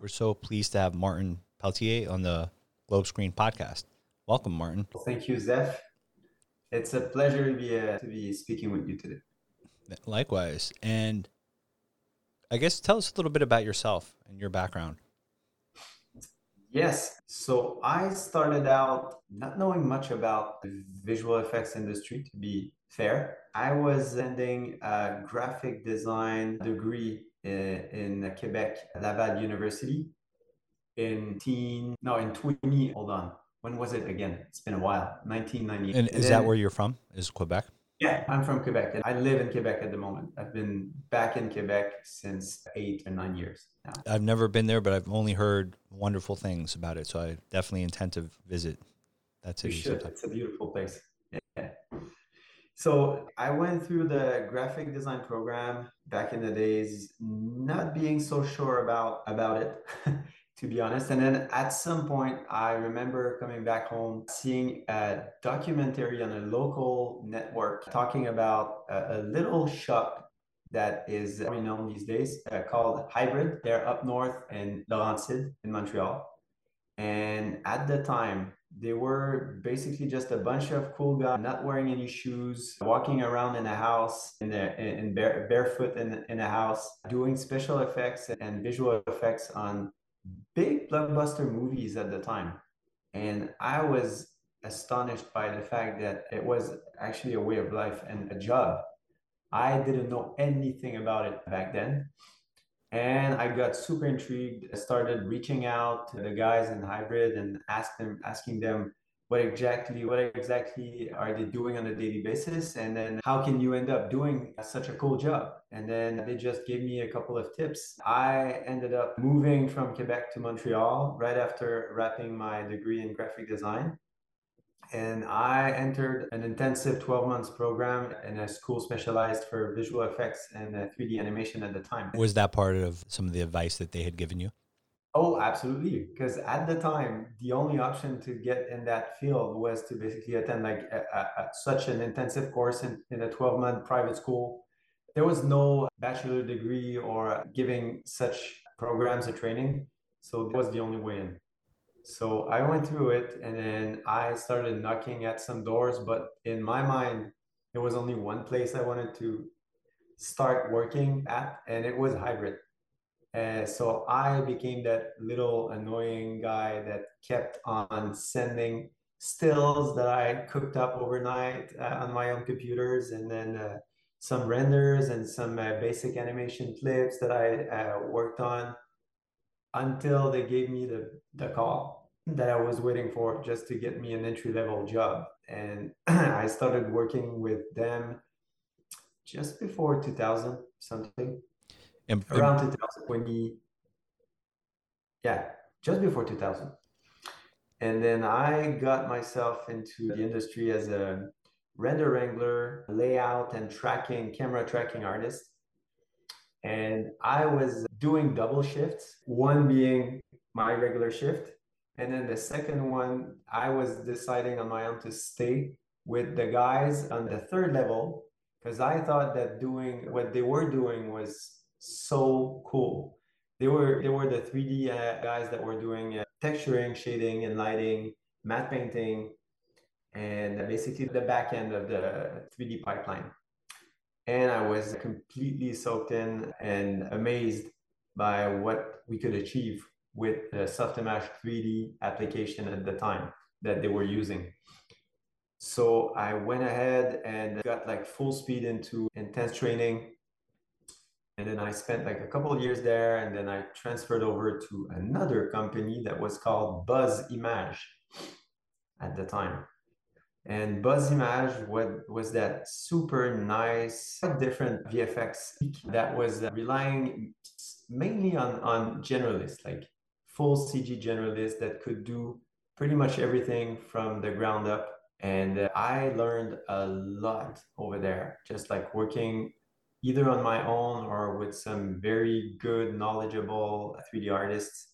We're so pleased to have Martin Pelletier on the Globe Screen podcast. Welcome, Martin. Thank you, Zeph. It's a pleasure to be uh, to be speaking with you today. Likewise, and I guess tell us a little bit about yourself and your background. Yes. So I started out not knowing much about the visual effects industry, to be fair. I was ending a graphic design degree in, in Quebec, Laval University in teen, no, in 20, hold on. When was it again? It's been a while. 1990. And, and is then, that where you're from? Is Quebec? Yeah, I'm from Quebec and I live in Quebec at the moment. I've been back in Quebec since eight or nine years now. I've never been there, but I've only heard wonderful things about it. So I definitely intend to visit that city. You should. It's a beautiful place. Yeah. So I went through the graphic design program back in the days, not being so sure about about it. to be honest. And then at some point, I remember coming back home, seeing a documentary on a local network talking about a, a little shop that is renowned these days uh, called Hybride. They're up north in Laurentide in Montreal. And at the time, they were basically just a bunch of cool guys not wearing any shoes walking around in a house in, in bare, barefoot in, in a house doing special effects and visual effects on big blockbuster movies at the time. And I was astonished by the fact that it was actually a way of life and a job. I didn't know anything about it back then. And I got super intrigued. I started reaching out to the guys in Hybride and ask them, asking them what exactly what exactly are they doing on a daily basis? And then how can you end up doing such a cool job? And then they just gave me a couple of tips. I ended up moving from quebec to montreal right after wrapping my degree in graphic design and I entered an intensive 12 months program in a school specialized for visual effects and uh, 3D animation at the time. Was that part of some of the advice that they had given you? Oh, absolutely. Because at the time, the only option to get in that field was to basically attend like a, a, a, such an intensive course in, in a 12 month private school. There was no bachelor degree or giving such programs or training. So that was the only way in. So I went through it and then I started knocking at some doors. But in my mind, there was only one place I wanted to start working at, and it was Hybride uh, so I became that little annoying guy that kept on sending stills that I cooked up overnight uh, on my own computers, and then uh, some renders and some uh, basic animation clips that I uh, worked on until they gave me the, the call that I was waiting for just to get me an entry level job. And I started working with them just before 2000 something. And, around 2020 yeah just before 2000 and then i got myself into the industry as a render wrangler layout and tracking camera tracking artist. And i was doing double shifts one being my regular shift and then the second one i was deciding on my own to stay with the guys on the third level because i thought that doing what they were doing was so cool. They were they were the 3D uh, guys that were doing uh, texturing, shading, and lighting, matte painting, and basically the back end of the 3D pipeline. And I was completely soaked in and amazed by what we could achieve with the Softimage 3D application at the time that they were using. So I went ahead and got like full speed into intense training and then I spent like a couple of years there, and then I transferred over to another company that was called Buzz Image at the time. And Buzz Image what was that super nice, different VFX that was uh, relying mainly on, on generalists, like full CG generalist that could do pretty much everything from the ground up. And uh, I learned a lot over there, just like working either on my own or with some very good, knowledgeable 3D artists.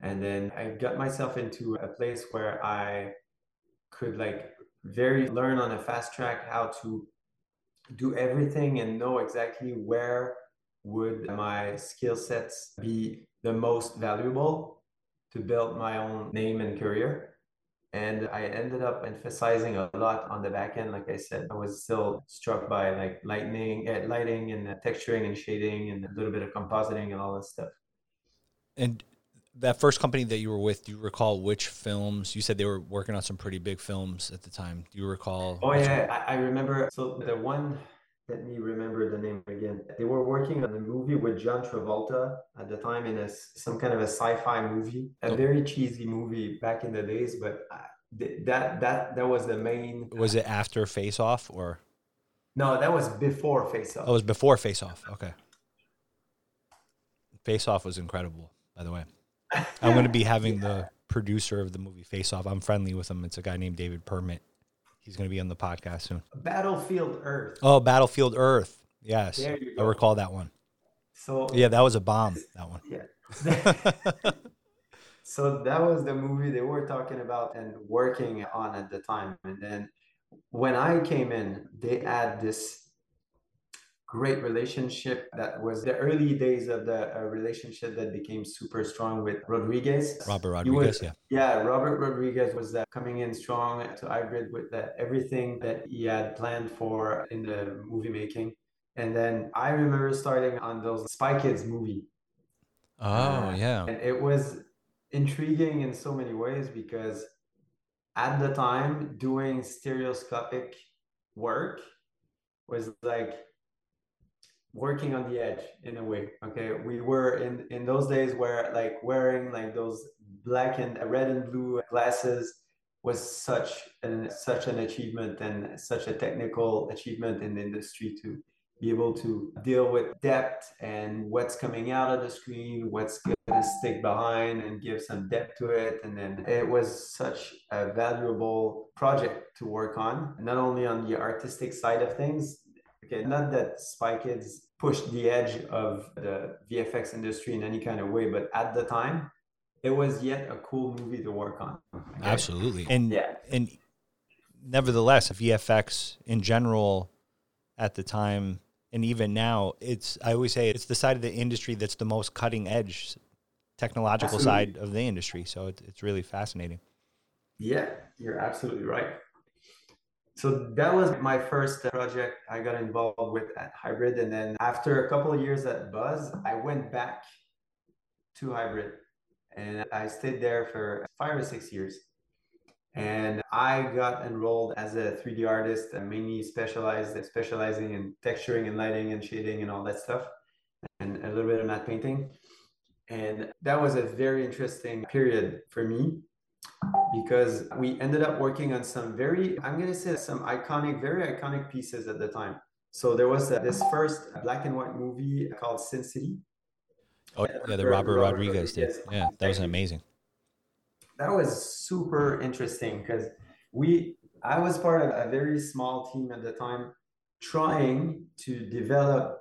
And then I got myself into a place where I could like very learn on a fast track how to do everything and know exactly where would my skill sets be the most valuable to build my own name and career. And I ended up emphasizing a lot on the back end. Like I said, I was still struck by like lightning, uh, lighting and texturing and shading and a little bit of compositing and all that stuff. And that first company that you were with, do you recall which films? You said they were working on some pretty big films at the time. Do you recall? Oh yeah, I, I remember. So the one let me remember the name again. They were working on a movie with John Travolta at the time in a, some kind of a sci-fi movie, a oh. very cheesy movie back in the days. But uh, that that that was the main. Was it after Face Off or? No, that was before Face Off. Oh, it was before Face Off. Okay. Face Off was incredible, by the way. I'm going to be having yeah. the producer of the movie Face Off. I'm friendly with him. It's a guy named David Permut. He's going to be on the podcast soon. Battlefield Earth. Oh, Battlefield Earth. Yes, I recall that one. So yeah, that was a bomb. That one. Yeah. so that was the movie they were talking about and working on at the time. And then when I came in, they had this great relationship that was the early days of the uh, relationship that became super strong with Rodriguez. Robert Rodriguez, was, yeah. Yeah, Robert Rodriguez was uh, coming in strong to Hybride with uh, everything that he had planned for in the movie making. And then I remember starting on those Spy Kids movie. Oh, uh, yeah. And it was intriguing in so many ways because at the time doing stereoscopic work was like working on the edge in a way okay? We were in in those days where like wearing like those black and uh, red and blue glasses was such an such an achievement and such a technical achievement in the industry to be able to deal with depth and what's coming out of the screen what's going to stick behind and give some depth to it. And then it was such a valuable project to work on not only on the artistic side of things okay not that spy kids pushed the edge of the VFX industry in any kind of way. But at the time, it was yet a cool movie to work on. Okay? Absolutely. And yeah. and nevertheless, VFX in general at the time and even now, it's I always say it's the side of the industry that's the most cutting edge technological absolutely. side of the industry. So it, it's really fascinating. Yeah, you're absolutely right. So that was my first project I got involved with at Hybride. And then after a couple of years at Buzz, I went back to Hybride and I stayed there for five or six years. And I got enrolled as a 3D artist, uh, mainly specialized specializing in texturing and lighting and shading and all that stuff, and a little bit of matte painting. And that was a very interesting period for me because we ended up working on some very, I'm going to say some iconic, very iconic pieces at the time. So there was uh, this first black and white movie called Sin City. Oh, yeah, the Robert, Robert Rodriguez, Rodriguez did. Yeah, that was amazing. That was super interesting because we, I was part of a very small team at the time trying to develop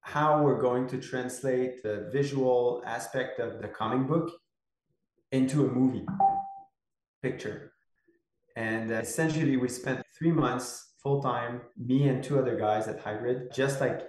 how we're going to translate the visual aspect of the comic book into a movie picture. And uh, essentially, we spent three months full time, me and two other guys at Hybride, just like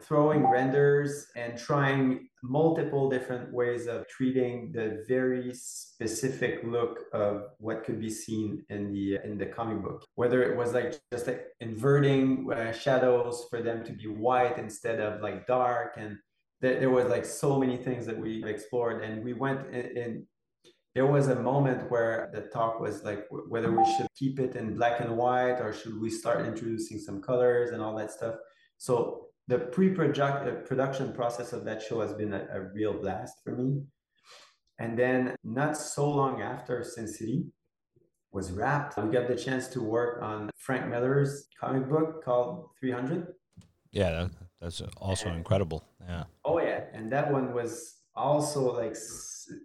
throwing renders and trying multiple different ways of treating the very specific look of what could be seen in the in the comic book whether it was like just like inverting uh, shadows for them to be white instead of like dark and there, there was like so many things that we explored and we went in, in there was a moment where the talk was like whether we should keep it in black and white or should we start introducing some colors and all that stuff. So the pre-production process of that show has been a, a real blast for me. And then not so long after Sin City was wrapped, we got the chance to work on Frank Miller's comic book called 300. Yeah, that, that's also and, incredible. Yeah. Oh yeah, and that one was also like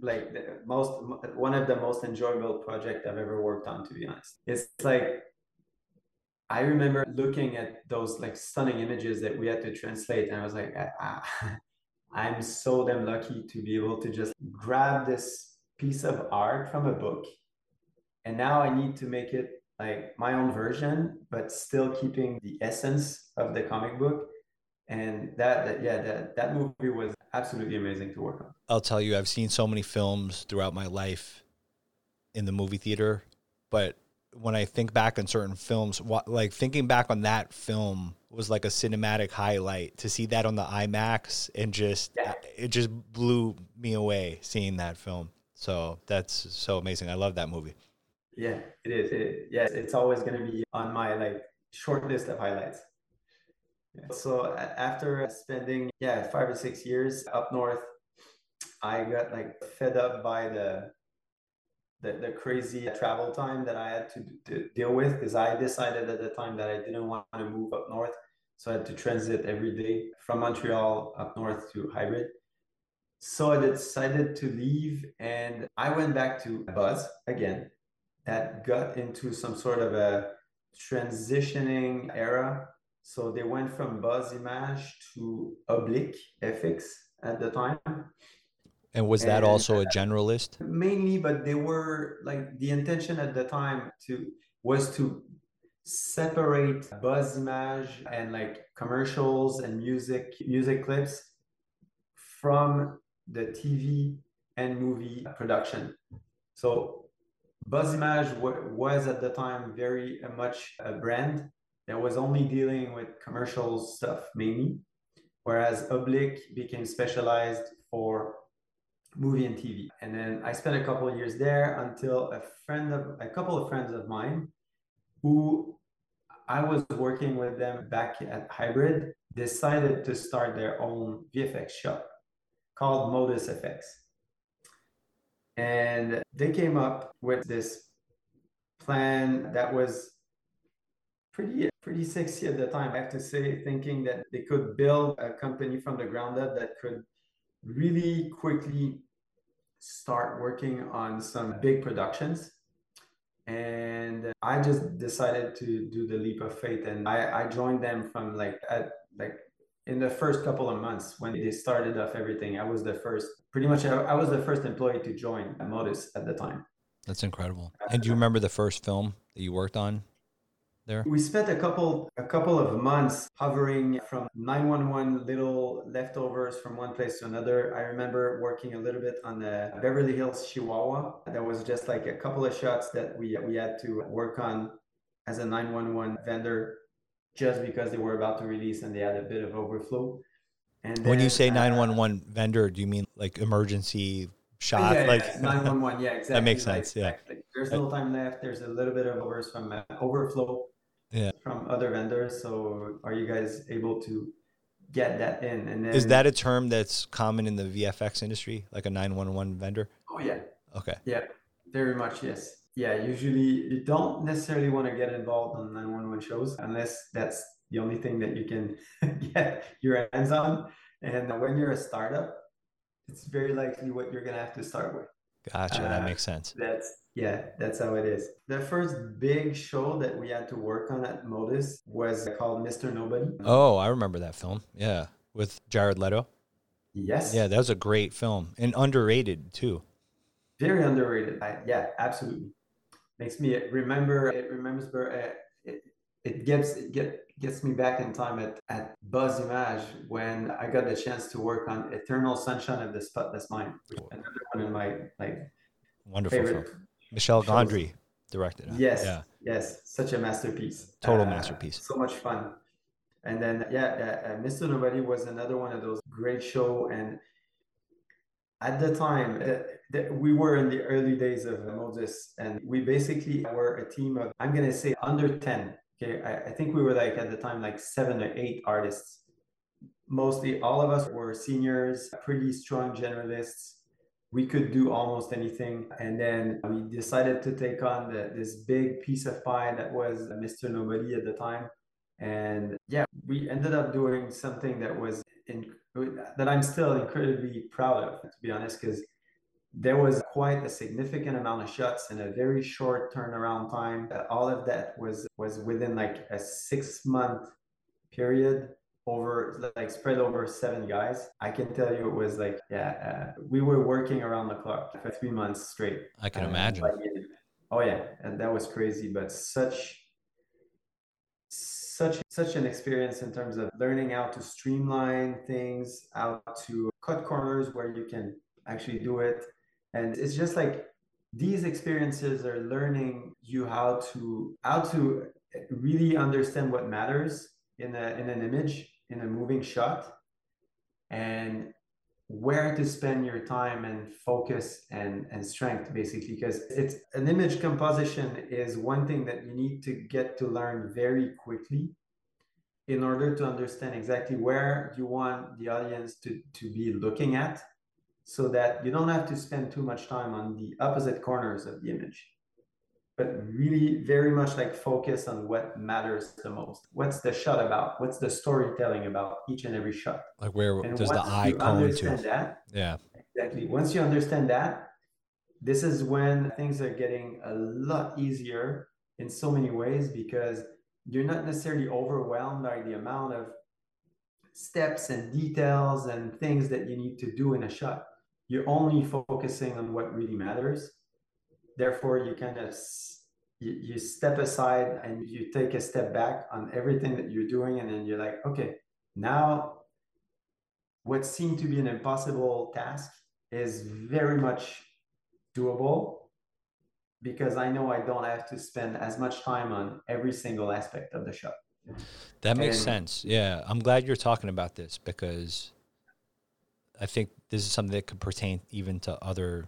like the most one of the most enjoyable project I've ever worked on. To be honest, it's like I remember looking at those like stunning images that we had to translate, and I was like, ah, I'm so damn lucky to be able to just grab this piece of art from a book, and now I need to make it like my own version, but still keeping the essence of the comic book and that, that yeah that that movie was absolutely amazing to work on. I'll tell you, I've seen so many films throughout my life in the movie theater, but when I think back on certain films, like thinking back on that film was like a cinematic highlight to see that on the IMAX and just yeah. Uh, it just blew me away seeing that film. So that's so amazing. I love that movie. Yeah, it is. It, yes, it's always going to be on my like short list of highlights. So after spending yeah five or six years up north, I got like fed up by the the, the crazy travel time that I had to, to deal with because I decided at the time that I didn't want to move up north. So I had to transit every day from Montreal up north to Hybride. So I decided to leave and I went back to Buzz again. That got into some sort of a transitioning era. So they went from Buzz Image to Oblique FX at the time. And was that and, also a generalist? Mainly, but they were like the intention at the time to was to separate buzz image and like commercials and music music clips from the TV and movie production. So Buzz Image w- was at the time very uh, much a brand that was only dealing with commercial stuff mainly, whereas Oblique became specialized for movie and TV. And then I spent a couple of years there until a friend of a couple of friends of mine who I was working with them back at Hybride decided to start their own VFX shop called Modus FX. And they came up with this plan that was pretty pretty sexy at the time. I have to say, thinking that they could build a company from the ground up that could really quickly start working on some big productions. And I just decided to do the leap of faith, and I, I joined them from like at like in the first couple of months when they started off everything. I was the first, pretty much, I, was the first employee to join Modus at the time. That's incredible. And do you remember the first film that you worked on? There? We spent a couple a couple of months hovering from 911 little leftovers from one place to another. I remember working a little bit on the Beverly Hills Chihuahua. That was just like a couple of shots that we we had to work on as a 911 vendor just because they were about to release and they had a bit of overflow. And then, when you say 911 uh, vendor, do you mean like emergency shot yeah, like yeah, 911 yeah exactly that makes sense like, yeah there's no time left there's a little bit of overs from uh, overflow yeah. from other vendors. So are you guys able to get that in? And then, is that a term that's common in the VFX industry, like a 911 vendor? Oh yeah. Okay. Yeah, very much. Yes. Yeah. Usually you don't necessarily want to get involved on 911 shows unless that's the only thing that you can get your hands on. And when you're a startup, it's very likely what you're going to have to start with. Gotcha. Uh, that makes sense. That's yeah, that's how it is. The first big show that we had to work on at Modus was called Mr. Nobody. Oh, I remember that film. Yeah, with Jared Leto. Yes. Yeah, that was a great film and underrated too. Very underrated. I, yeah, absolutely. Makes me remember. It remembers. Uh, it, it gets it get, gets me back in time at, at Buzz Image when I got the chance to work on Eternal Sunshine of the Spotless Mind, another one of my like wonderful favorite film. Michel Gondry directed it. Yes. Yeah. Yes. Such a masterpiece. Total uh, masterpiece. So much fun. And then, yeah, uh, Mr. Nobody was another one of those great show. And at the time, uh, the, we were in the early days of Modus, and we basically were a team of, I'm going to say, under 10. Okay. I, I think we were like at the time, like seven or eight artists. Mostly all of us were seniors, pretty strong generalists we could do almost anything. And then we decided to take on the, this big piece of pie that was Mr. Nobody at the time. And yeah, we ended up doing something that was in, that I'm still incredibly proud of, to be honest, because there was quite a significant amount of shots in a very short turnaround time. All of that was was within like a six month period over like spread over seven guys i can tell you it was like yeah uh, we were working around the clock for three months straight i can imagine oh yeah and that was crazy but such such such an experience in terms of learning how to streamline things, how to cut corners where you can actually do it. And it's just like these experiences are learning you how to how to really understand what matters in a in an image in a moving shot and where to spend your time and focus and, and strength basically because it's an image composition is one thing that you need to get to learn very quickly in order to understand exactly where you want the audience to, to be looking at so that you don't have to spend too much time on the opposite corners of the image but really very much like focus on what matters the most. What's the shot about? What's the storytelling about each and every shot? Like where and does the eye come to? That, yeah, exactly. Once you understand that, this is when things are getting a lot easier in so many ways because you're not necessarily overwhelmed by the amount of steps and details and things that you need to do in a shot. You're only focusing on what really matters therefore you kind of you, you step aside and you take a step back on everything that you're doing and then you're like okay now what seemed to be an impossible task is very much doable because I know I don't have to spend as much time on every single aspect of the show. That makes and, sense. Yeah. I'm glad you're talking about this because I think this is something that could pertain even to other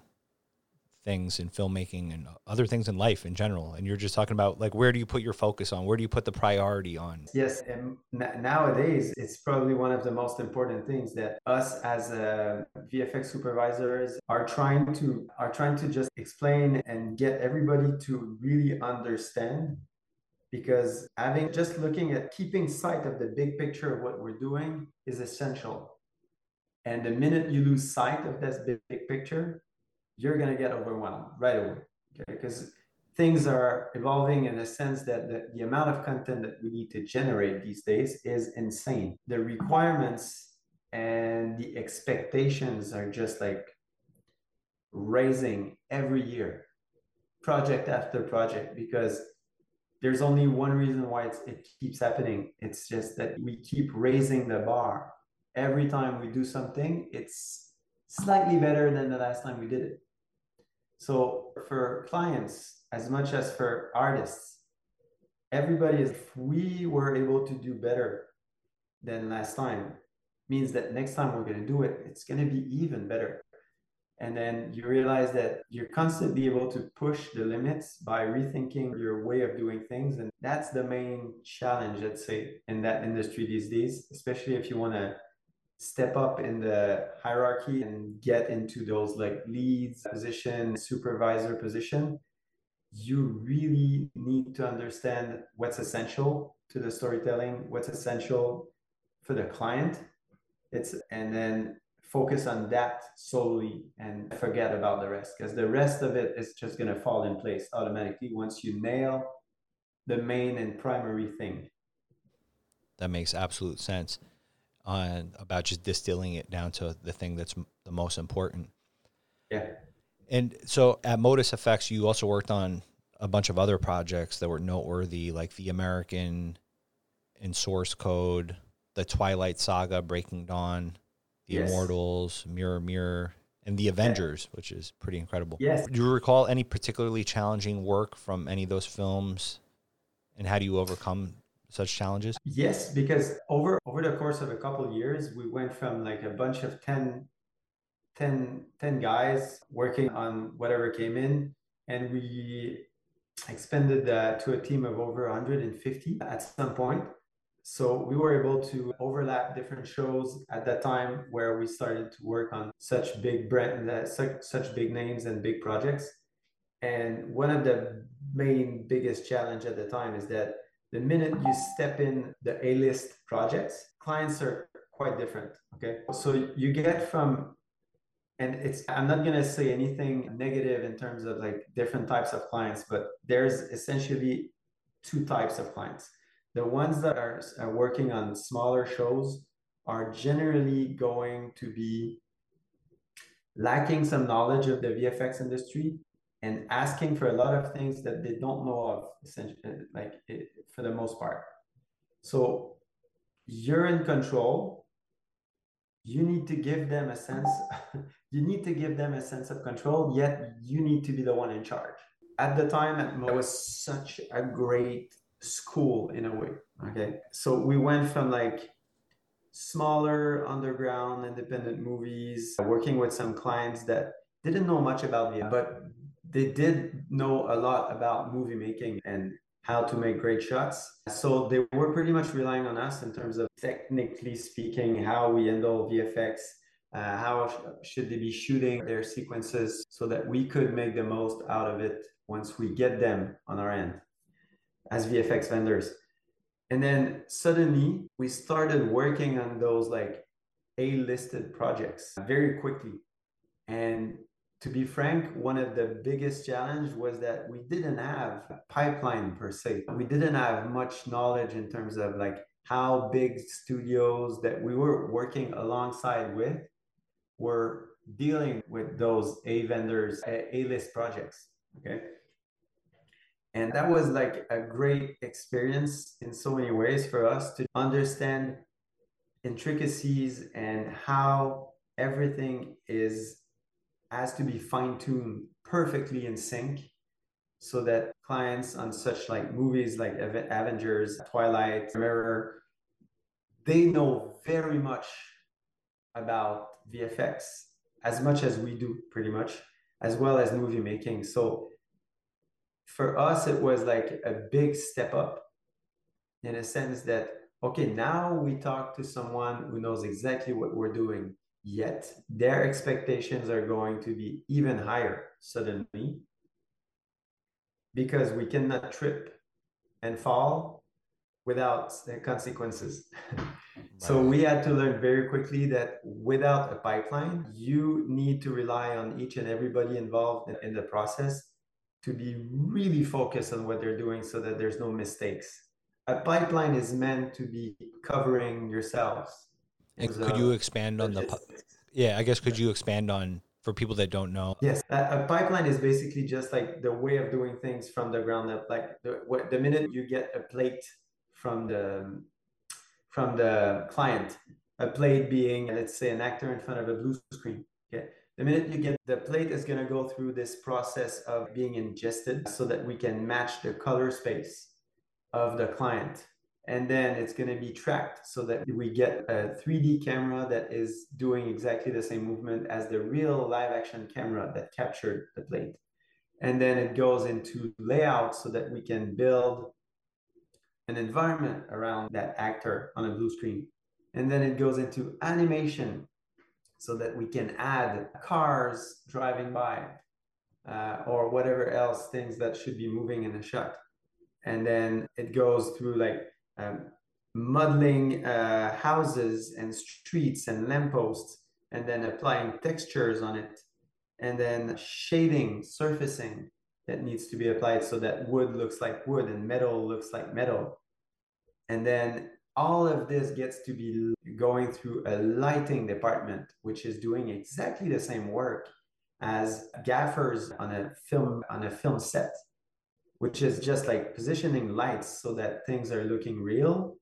things in filmmaking and other things in life in general. And you're just talking about like where do you put your focus on? Where do you put the priority on? Yes and nowadays it's probably one of the most important things that us as uh, vfx supervisors are trying to are trying to just explain and get everybody to really understand. Because having just looking at keeping sight of the big picture of what we're doing is essential and the minute you lose sight of this big, big picture you're going to get overwhelmed right away. Okay. Because things are evolving in a sense that the, the amount of content that we need to generate these days is insane. The requirements and the expectations are just like raising every year, project after project, because there's only one reason why it keeps happening. It's just that we keep raising the bar. Every time we do something, it's slightly better than the last time we did it. So for clients, as much as for artists, everybody is, if we were able to do better than last time, means that next time we're going to do it, it's going to be even better. And then you realize that you're constantly able to push the limits by rethinking your way of doing things. And that's the main challenge, let's say, in that industry these days, especially if you want to step up in the hierarchy and get into those like leads position, supervisor position, you really need to understand what's essential to the storytelling, what's essential for the client. It's and then focus on that solely and forget about the rest because the rest of it is just going to fall in place automatically once you nail the main and primary thing. That makes absolute sense on about just distilling it down to the thing that's the most important. Yeah. And so at Modus Effects, you also worked on a bunch of other projects that were noteworthy, like the American in Source Code, the Twilight Saga, Breaking Dawn, the yes. Immortals, Mirror Mirror, and the Avengers, yeah. which is pretty incredible. Yes. Do you recall any particularly challenging work from any of those films? And how do you overcome such challenges? Yes, because over over the course of a couple years, we went from like a bunch of 10, 10, 10 guys working on whatever came in, and we expanded uh, to a team of over 150 at some point. So we were able to overlap different shows at that time where we started to work on such big brand, uh, such, such big names and big projects. And one of the main biggest challenge at the time is that the minute you step in the A-list projects, clients are quite different. Okay. So you get from and it's i'm not going to say anything negative in terms of like different types of clients but there's essentially two types of clients the ones that are, are working on smaller shows are generally going to be lacking some knowledge of the vfx industry and asking for a lot of things that they don't know of essentially uh, like it, for the most part So you're in control. You need to give them a sense, you need to give them a sense of control, yet you need to be the one in charge. At the time, it was such a great school in a way. Okay. So we went from like smaller underground independent movies, working with some clients that didn't know much about me, but they did know a lot about movie making and how to make great shots. So they were pretty much relying on us in terms of technically speaking, how we handle VFX, uh, how sh- should they be shooting their sequences so that we could make the most out of it once we get them on our end as VFX vendors. And then suddenly we started working on those like A listed projects very quickly. And to be frank, one of the biggest challenge was that we didn't have a pipeline per se. We didn't have much knowledge in terms of like how big studios that we were working alongside with were dealing with those A vendors, A list projects. Okay. And that was like a great experience in so many ways for us to understand intricacies and how everything is has to be fine-tuned perfectly in sync so that clients on such like movies like Avengers, Twilight, Mirror, they know very much about VFX as much as we do pretty much, as well as movie making. So for us, it was like a big step up in a sense that, okay, now we talk to someone who knows exactly what we're doing yet their expectations are going to be even higher suddenly because we cannot trip and fall without consequences. so we had to learn very quickly that without a pipeline, you need to rely on each and everybody involved in the process to be really focused on what they're doing so that there's no mistakes. A pipeline is meant to be covering yourselves and could you expand on the? Yeah, I guess could you expand on for people that don't know? Yes, a, a, pipeline is basically just like the way of doing things from the ground up. Like the, what, the minute you get a plate from the from the client, a plate being let's say an actor in front of a blue screen. Okay, the minute you get the plate is going to go through this process of being ingested so that we can match the color space of the client and then it's going to be tracked so that we get a 3D camera that is doing exactly the same movement as the real live action camera that captured the plate. And then it goes into layout so that we can build an environment around that actor on a blue screen. And then it goes into animation so that we can add cars driving by uh, or whatever else things that should be moving in a shot. And then it goes through like um, modeling uh, houses and streets and lampposts, and then applying textures on it, and then shading, surfacing that needs to be applied so that wood looks like wood and metal looks like metal. And then all of this gets to be going through a lighting department, which is doing exactly the same work as gaffers on a film on a film set which is just like positioning lights so that things are looking real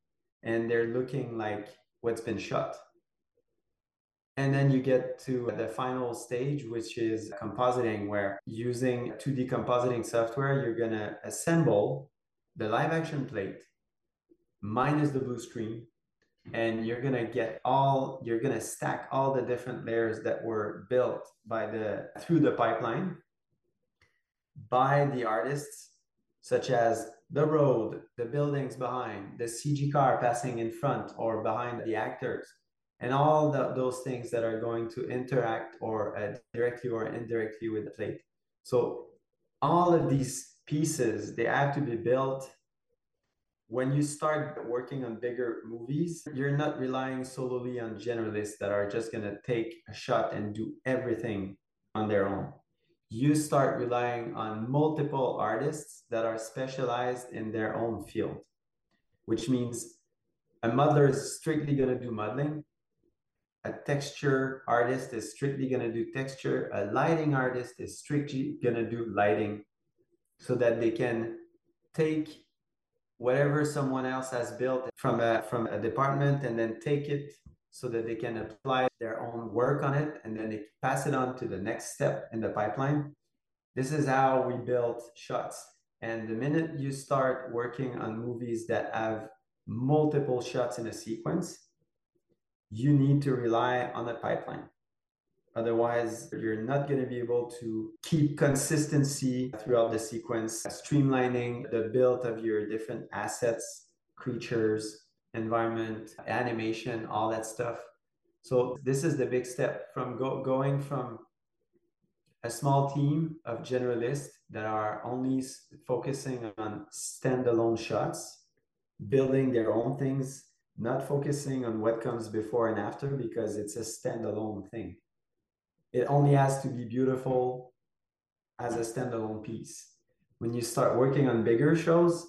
and they're looking like what's been shot. And then you get to the final stage, which is compositing, where using 2D compositing software, you're going to assemble the live action plate minus the blue screen. And you're going to get all, you're going to stack all the different layers that were built by the, through the pipeline by the artists such as the road, the buildings behind, the CG car passing in front or behind the actors, and all the, those things that are going to interact or uh, directly or indirectly with the plate. So all of these pieces, they have to be built. When you start working on bigger movies, you're not relying solely on generalists that are just going to take a shot and do everything on their own you start relying on multiple artists that are specialized in their own field, which means a modeler is strictly going to do modeling. A texture artist is strictly going to do texture. A lighting artist is strictly going to do lighting so that they can take whatever someone else has built from a from a department and then take it so that they can apply their own work on it and then they pass it on to the next step in the pipeline. This is how we build shots. And the minute you start working on movies that have multiple shots in a sequence, you need to rely on a pipeline. Otherwise, you're not going to be able to keep consistency throughout the sequence, streamlining the build of your different assets, creatures, environment, animation, all that stuff. So this is the big step from go- going from a small team of generalists that are only focusing on standalone shots, building their own things, not focusing on what comes before and after because it's a standalone thing. It only has to be beautiful as a standalone piece. When you start working on bigger shows,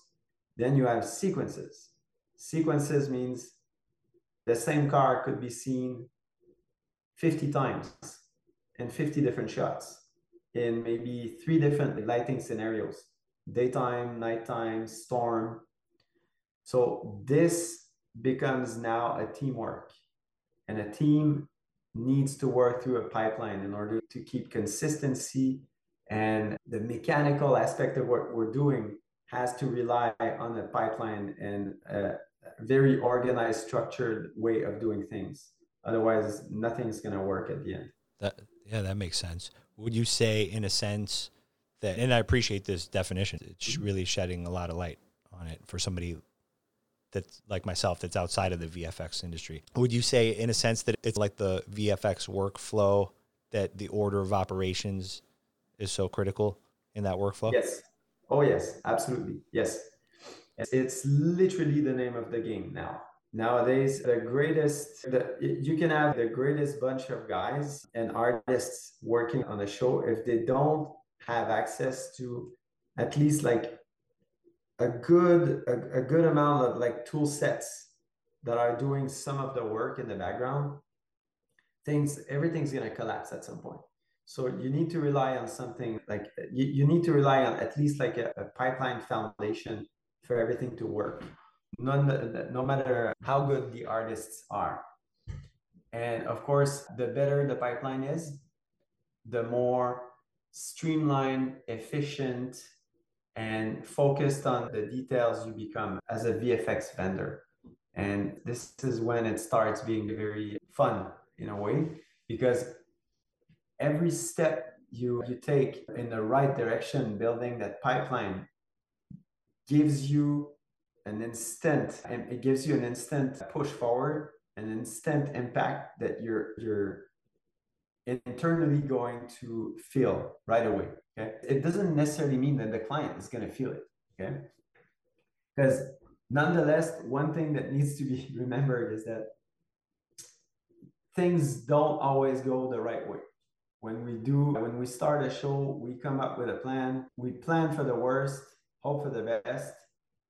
then you have sequences. Sequences means the same car could be seen 50 times in 50 different shots in maybe three different lighting scenarios daytime, nighttime, storm. So this becomes now a teamwork, and a team needs to work through a pipeline in order to keep consistency. And the mechanical aspect of what we're doing has to rely on a pipeline and a very organized, structured way of doing things. Otherwise, nothing's going to work at the end. That yeah, that makes sense. Would you say, in a sense, that and I appreciate this definition. It's mm-hmm. really shedding a lot of light on it for somebody that's like myself that's outside of the VFX industry. Would you say, in a sense, that it's like the VFX workflow that the order of operations is so critical in that workflow? Yes. Oh, yes, absolutely. Yes. It's literally the name of the game now. Nowadays, the greatest, the, you can have the greatest bunch of guys and artists working on a show if they don't have access to at least like a good a, a good amount of like tool sets that are doing some of the work in the background things everything's going to collapse at some point so you need to rely on something like you, you need to rely on at least like a, a pipeline foundation for everything to work no, no matter how good the artists are and of course the better the pipeline is the more streamlined efficient and focused on the details you become as a VFX vendor. And this is when it starts being very fun in a way, because every step you, you take in the right direction, building that pipeline, gives you an instant, and it gives you an instant push forward, an instant impact that you're you're internally going to feel right away. Okay. It doesn't necessarily mean that the client is going to feel it. Okay. Because nonetheless, one thing that needs to be remembered is that things don't always go the right way. When we do, when we start a show, we come up with a plan. We plan for the worst, hope for the best,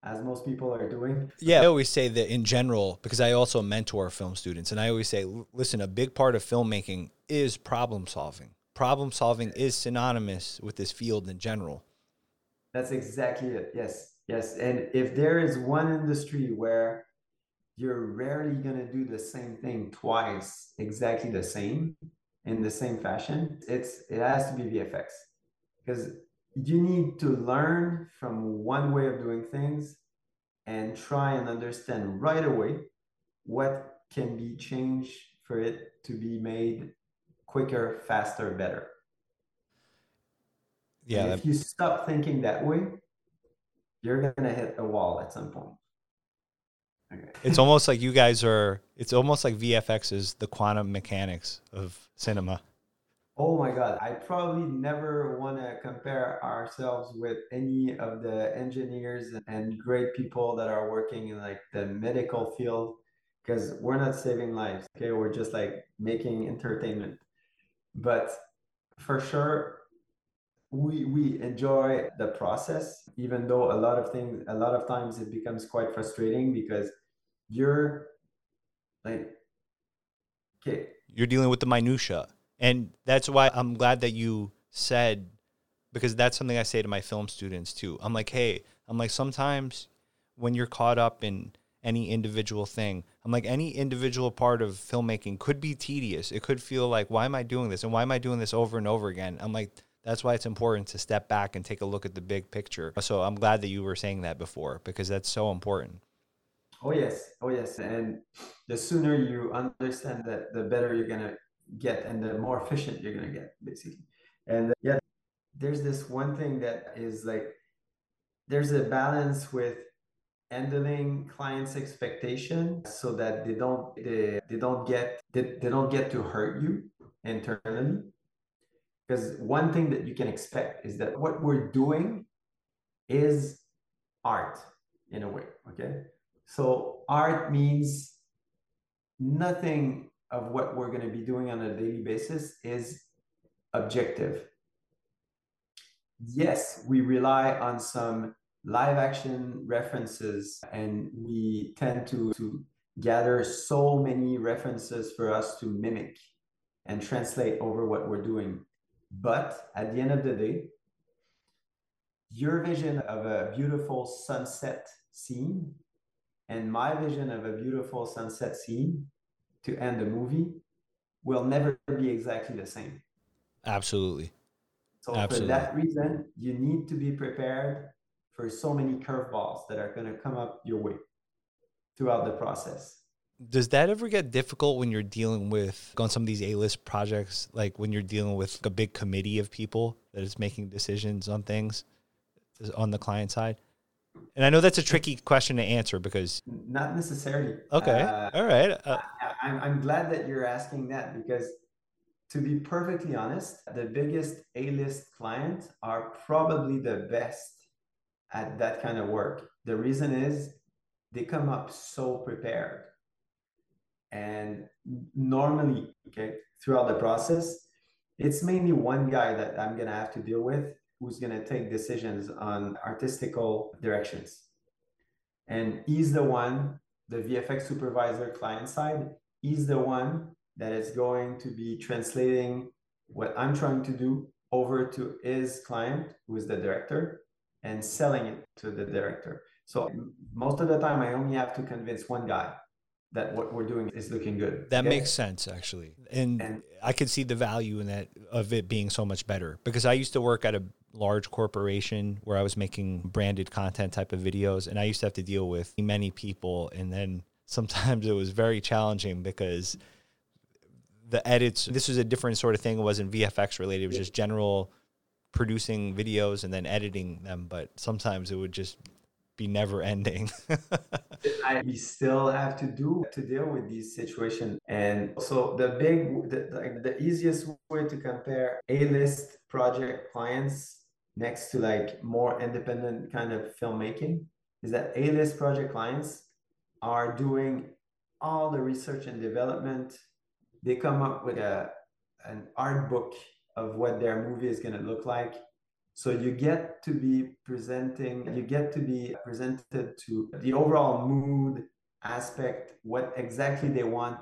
as most people are doing. Yeah, I always say that in general, because I also mentor film students, and I always say, listen, a big part of filmmaking is problem solving problem solving is synonymous with this field in general. That's exactly it. Yes. Yes. And if there is one industry where you're rarely going to do the same thing twice, exactly the same in the same fashion, it's it has to be VFX. Because you need to learn from one way of doing things and try and understand right away what can be changed for it to be made quicker, faster, better. Yeah. And if you stop thinking that way, you're going to hit a wall at some point. Okay. it's almost like you guys are, it's almost like VFX is the quantum mechanics of cinema. Oh my God. I probably never want to compare ourselves with any of the engineers and great people that are working in like the medical field because we're not saving lives. Okay. We're just like making entertainment but for sure we we enjoy the process even though a lot of things a lot of times it becomes quite frustrating because you're like okay you're dealing with the minutia and that's why i'm glad that you said because that's something i say to my film students too i'm like hey i'm like sometimes when you're caught up in any individual thing. I'm like, any individual part of filmmaking could be tedious. It could feel like, why am I doing this? And why am I doing this over and over again? I'm like, that's why it's important to step back and take a look at the big picture. So I'm glad that you were saying that before because that's so important. Oh, yes. Oh, yes. And the sooner you understand that, the better you're to get and the more efficient you're going to get, basically. And uh, yeah, there's this one thing that is like, there's a balance with handling clients expectation so that they don't they, they don't get they, they don't get to hurt you internally because one thing that you can expect is that what we're doing is art in a way okay so art means nothing of what we're going to be doing on a daily basis is objective yes we rely on some live action references and we tend to, to gather so many references for us to mimic and translate over what we're doing. But at the end of the day, your vision of a beautiful sunset scene and my vision of a beautiful sunset scene to end a movie will never be exactly the same. Absolutely. So Absolutely. for that reason, you need to be prepared for so many curveballs that are going to come up your way throughout the process. Does that ever get difficult when you're dealing with on some of these A-list projects, like when you're dealing with a big committee of people that is making decisions on things on the client side? And I know that's a tricky question to answer because not necessarily. Okay, uh, all right. Uh, I'm I'm glad that you're asking that because to be perfectly honest, the biggest A-list clients are probably the best at that kind of work. The reason is they come up so prepared. And normally, okay, throughout the process, it's mainly one guy that I'm going to have to deal with who's going to take decisions on artistical directions. And he's the one, the VFX supervisor client side, he's the one that is going to be translating what I'm trying to do over to his client, who is the director, and selling it to the director. So most of the time, I only have to convince one guy that what we're doing is looking good. That okay? makes sense, actually, and, and I could see the value in that of it being so much better because I used to work at a large corporation where I was making branded content type of videos, and I used to have to deal with many people, and then sometimes it was very challenging because the edits. This was a different sort of thing. It wasn't VFX related. It was just general producing videos and then editing them, but sometimes it would just be never ending. I, we still have to do to deal with these situations. And so the big, the, the, the easiest way to compare A-list project clients next to like more independent kind of filmmaking is that A-list project clients are doing all the research and development. They come up with a an art book of what their movie is going to look like. So you get to be presenting, you get to be presented to the overall mood aspect, what exactly they want.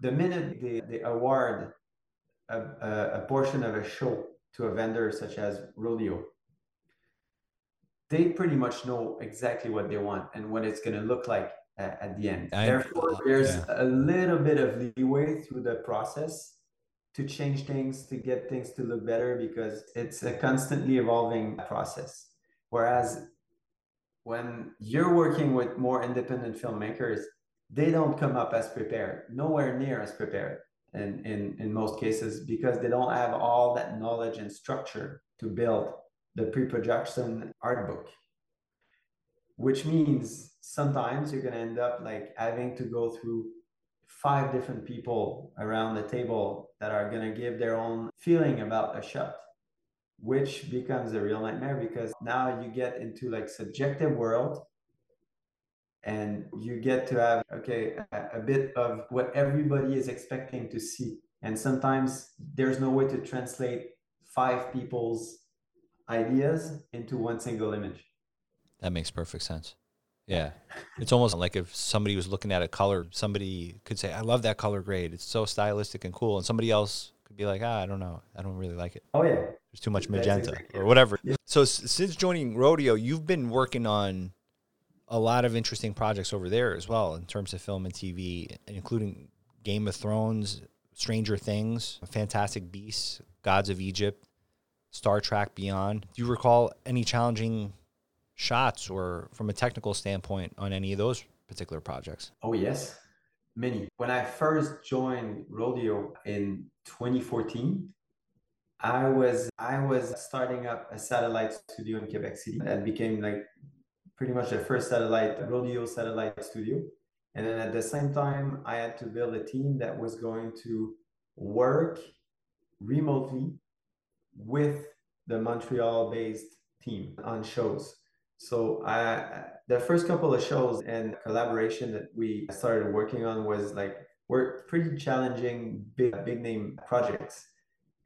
The minute they, they award a, a, a portion of a show to a vendor such as Rodeo, they pretty much know exactly what they want and what it's going to look like at, the end. I, Therefore, there's yeah. a little bit of leeway through the process to change things, to get things to look better because it's a constantly evolving process. Whereas when you're working with more independent filmmakers, they don't come up as prepared, nowhere near as prepared in, in, in most cases because they don't have all that knowledge and structure to build the pre-production art book which means sometimes you're going to end up like having to go through five different people around the table that are going to give their own feeling about a shot which becomes a real nightmare because now you get into like subjective world and you get to have okay a, a bit of what everybody is expecting to see. And sometimes there's no way to translate five people's ideas into one single image that makes perfect sense yeah. It's almost like if somebody was looking at a color, somebody could say, I love that color grade. It's so stylistic and cool. And somebody else could be like, ah, I don't know. I don't really like it. Oh, yeah. There's too much magenta exactly or whatever. Yeah. So s- since joining Rodeo, you've been working on a lot of interesting projects over there as well in terms of film and TV, including Game of Thrones, Stranger Things, Fantastic Beasts, Gods of Egypt, Star Trek Beyond. Do you recall any challenging shots or from a technical standpoint on any of those particular projects? Oh, yes, many. When I first joined Rodeo in 2014, I was I was starting up a satellite studio in Quebec City that became like pretty much the first satellite rodeo satellite studio. And then at the same time, I had to build a team that was going to work remotely with the Montreal based team on shows. So I, the first couple of shows and collaboration that we started working on was like were pretty challenging big big name projects.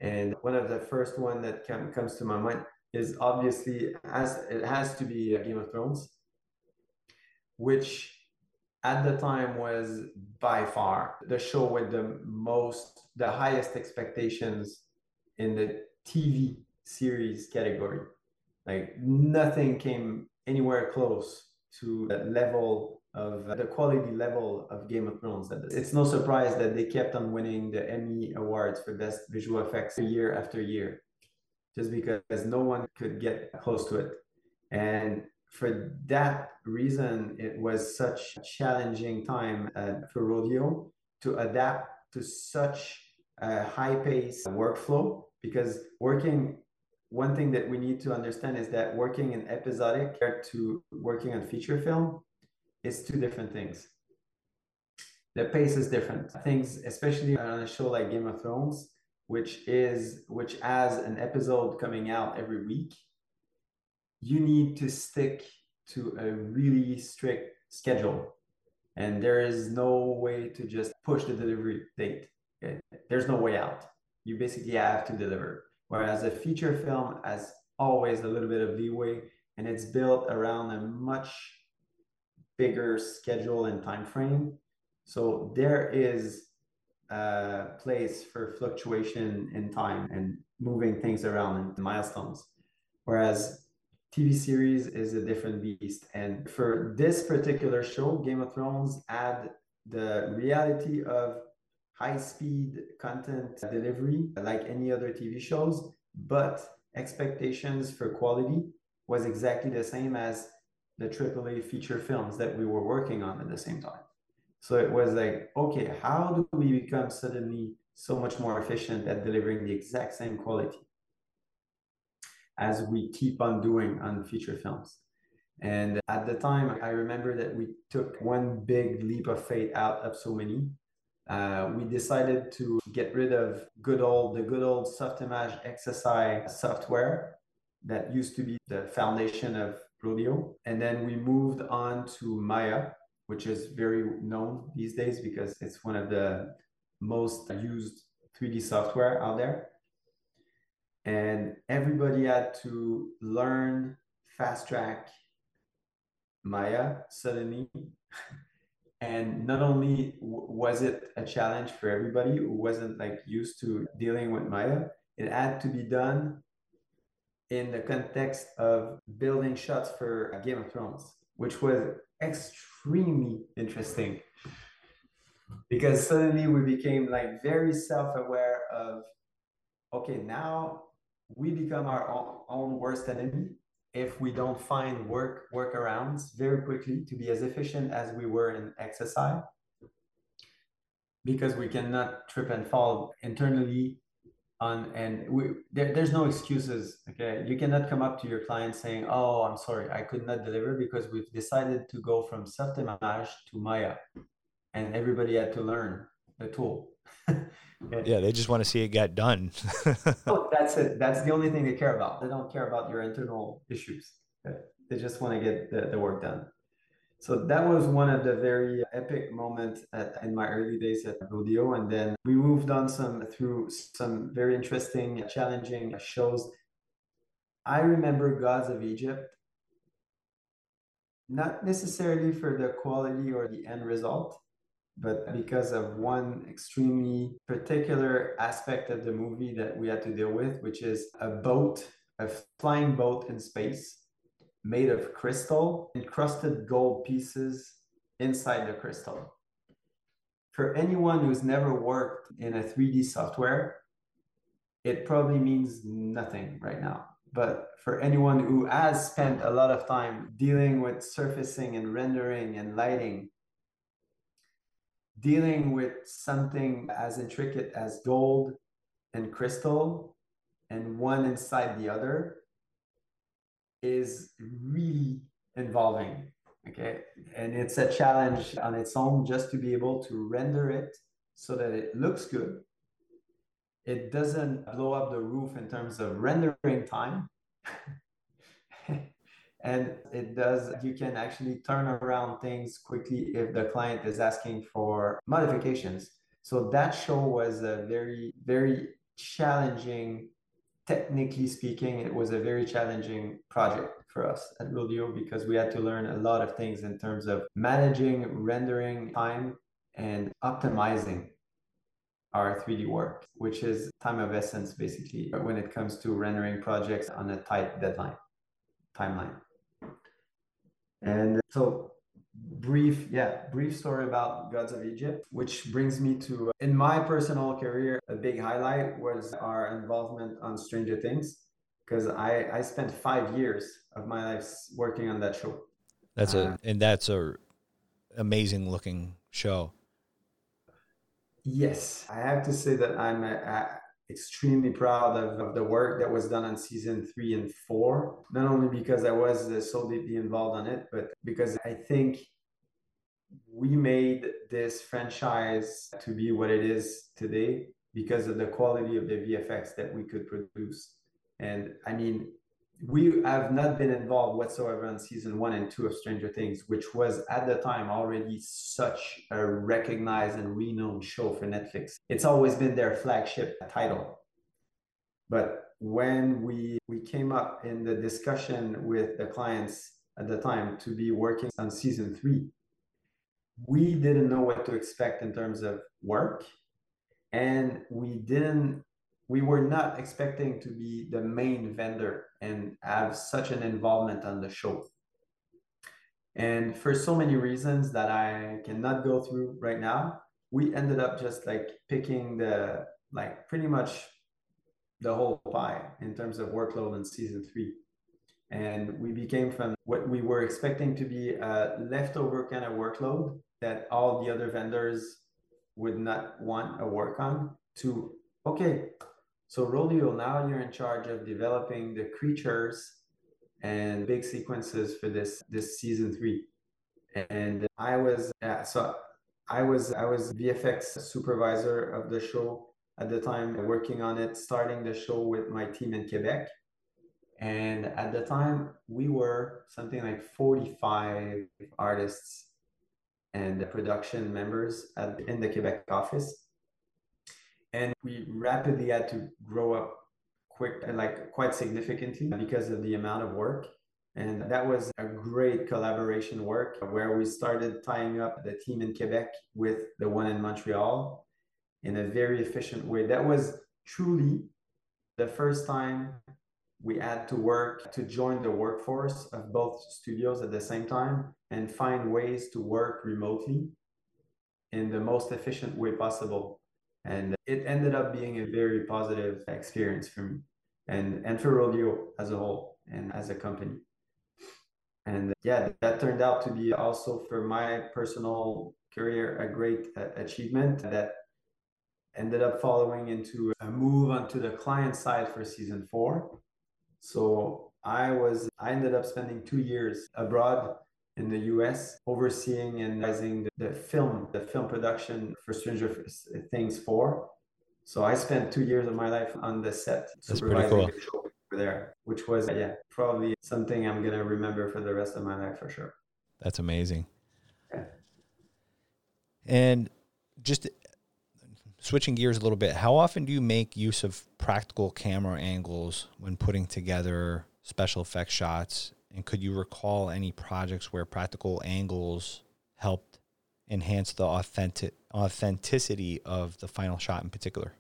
And one of the first one that comes to my mind is obviously as it has to be uh, Game of Thrones, which at the time was by far the show with the most the highest expectations in the TV series category. Like nothing came anywhere close to that level of uh, the quality level of Game of Thrones. It's no surprise that they kept on winning the Emmy awards for best visual effects year after year, just because no one could get close to it. And for that reason, it was such a challenging time uh, for Rodeo to adapt to such a high pace workflow because working one thing that we need to understand is that working in episodic to working on feature film is two different things. The pace is different. Things, especially on a show like Game of Thrones, which is which has an episode coming out every week, you need to stick to a really strict schedule. And there is no way to just push the delivery date. Okay? There's no way out. You basically have to deliver. Whereas a feature film has always a little bit of leeway and it's built around a much bigger schedule and time frame. So there is a place for fluctuation in time and moving things around in milestones. Whereas TV series is a different beast. And for this particular show, Game of Thrones had the reality of high speed content delivery like any other TV shows, but expectations for quality was exactly the same as the AAA feature films that we were working on at the same time. So it was like, okay, how do we become suddenly so much more efficient at delivering the exact same quality? as we keep on doing on feature films. And at the time, I remember that we took one big leap of faith out of so many. Uh, we decided to get rid of good old the good old Softimage XSI software that used to be the foundation of Rodeo, and then we moved on to Maya, which is very known these days because it's one of the most used 3D software out there and everybody had to learn fast track Maya suddenly. and not only was it a challenge for everybody who wasn't like used to dealing with Maya, it had to be done in the context of building shots for a Game of Thrones, which was extremely interesting. Because suddenly we became like very self-aware of okay now we become our own worst enemy if we don't find work workarounds very quickly to be as efficient as we were in XSI because we cannot trip and fall internally on and we there, there's no excuses okay? You cannot come up to your client saying oh i'm sorry i could not deliver because we've decided to go from Softimage to maya and everybody had to learn the tool yeah, they just want to see it get done. oh, that's it. That's the only thing they care about. They don't care about your internal issues. They just want to get the, the work done. So that was one of the very epic moments at, in my early days at Rodeo. And then we moved on some through some very interesting, challenging shows. I remember Gods of Egypt, not necessarily for the quality or the end result, but because of one extremely particular aspect of the movie that we had to deal with, which is a boat, a flying boat in space, made of crystal, encrusted gold pieces inside the crystal. For anyone who's never worked in a 3D software, it probably means nothing right now. But for anyone who has spent a lot of time dealing with surfacing and rendering and lighting, dealing with something as intricate as gold and crystal and one inside the other is really involving okay? And it's a challenge on its own just to be able to render it so that it looks good. It doesn't blow up the roof in terms of rendering time and it does you can actually turn around things quickly if the client is asking for modifications so that show was a very very challenging technically speaking it was a very challenging project for us at Rodeo because we had to learn a lot of things in terms of managing rendering time and optimizing our 3D work, which is time of essence basically when it comes to rendering projects on a tight deadline timeline. And so brief yeah brief story about gods of egypt which brings me to in my personal career a big highlight was our involvement on stranger things because i i spent five years of my life working on that show. That's uh, a and that's a amazing looking show. Yes, I have to say that I'm uh, extremely proud of, of, the work that was done on season three and four. Not only because I was uh, so deeply involved on it, but because I think we made this franchise to be what it is today because of the quality of the VFX that we could produce. And I mean, we have not been involved whatsoever on season one and two of Stranger Things, which was at the time already such a recognized and renowned show for Netflix. It's always been their flagship title. But when we we came up in the discussion with the clients at the time to be working on season three, we didn't know what to expect in terms of work. And we didn't we were not expecting to be the main vendor and have such an involvement on the show. And for so many reasons that I cannot go through right now, we ended up just like picking the like pretty much the whole pie in terms of workload in season three. And we became from what we were expecting to be a leftover kind of workload that all the other vendors would not want to work on to okay, so Rodeo, now you're in charge of developing the creatures and big sequences for this this season three. And I was yeah, so I was I was VFX supervisor of the show at the time, working on it, starting the show with my team in Quebec. And at the time, we were something like 45 artists and production members at, in the Quebec office and we rapidly had to grow up quick like quite significantly because of the amount of work and that was a great collaboration work where we started tying up the team in Quebec with the one in Montreal in a very efficient way. That was truly the first time we had to work to join the workforce of both studios at the same time and find ways to work remotely in the most efficient way possible and it ended up being a very positive experience for me and and for rodeo as a whole and as a company. And yeah that turned out to be also for my personal career a great uh, achievement that ended up following into a move onto the client side for season four. So i was i ended up spending two years abroad in the US, overseeing and advising the, the film, the film production for Stranger Things 4. So I spent two years of my life on the set That's supervising cool. the show over there, which was yeah probably something I'm gonna remember for the rest of my life for sure. That's amazing. Yeah. And just switching gears a little bit, how often do you make use of practical camera angles when putting together special effects shots and could you recall any projects where practical angles helped enhance the authentic authenticity of the final shot in particular?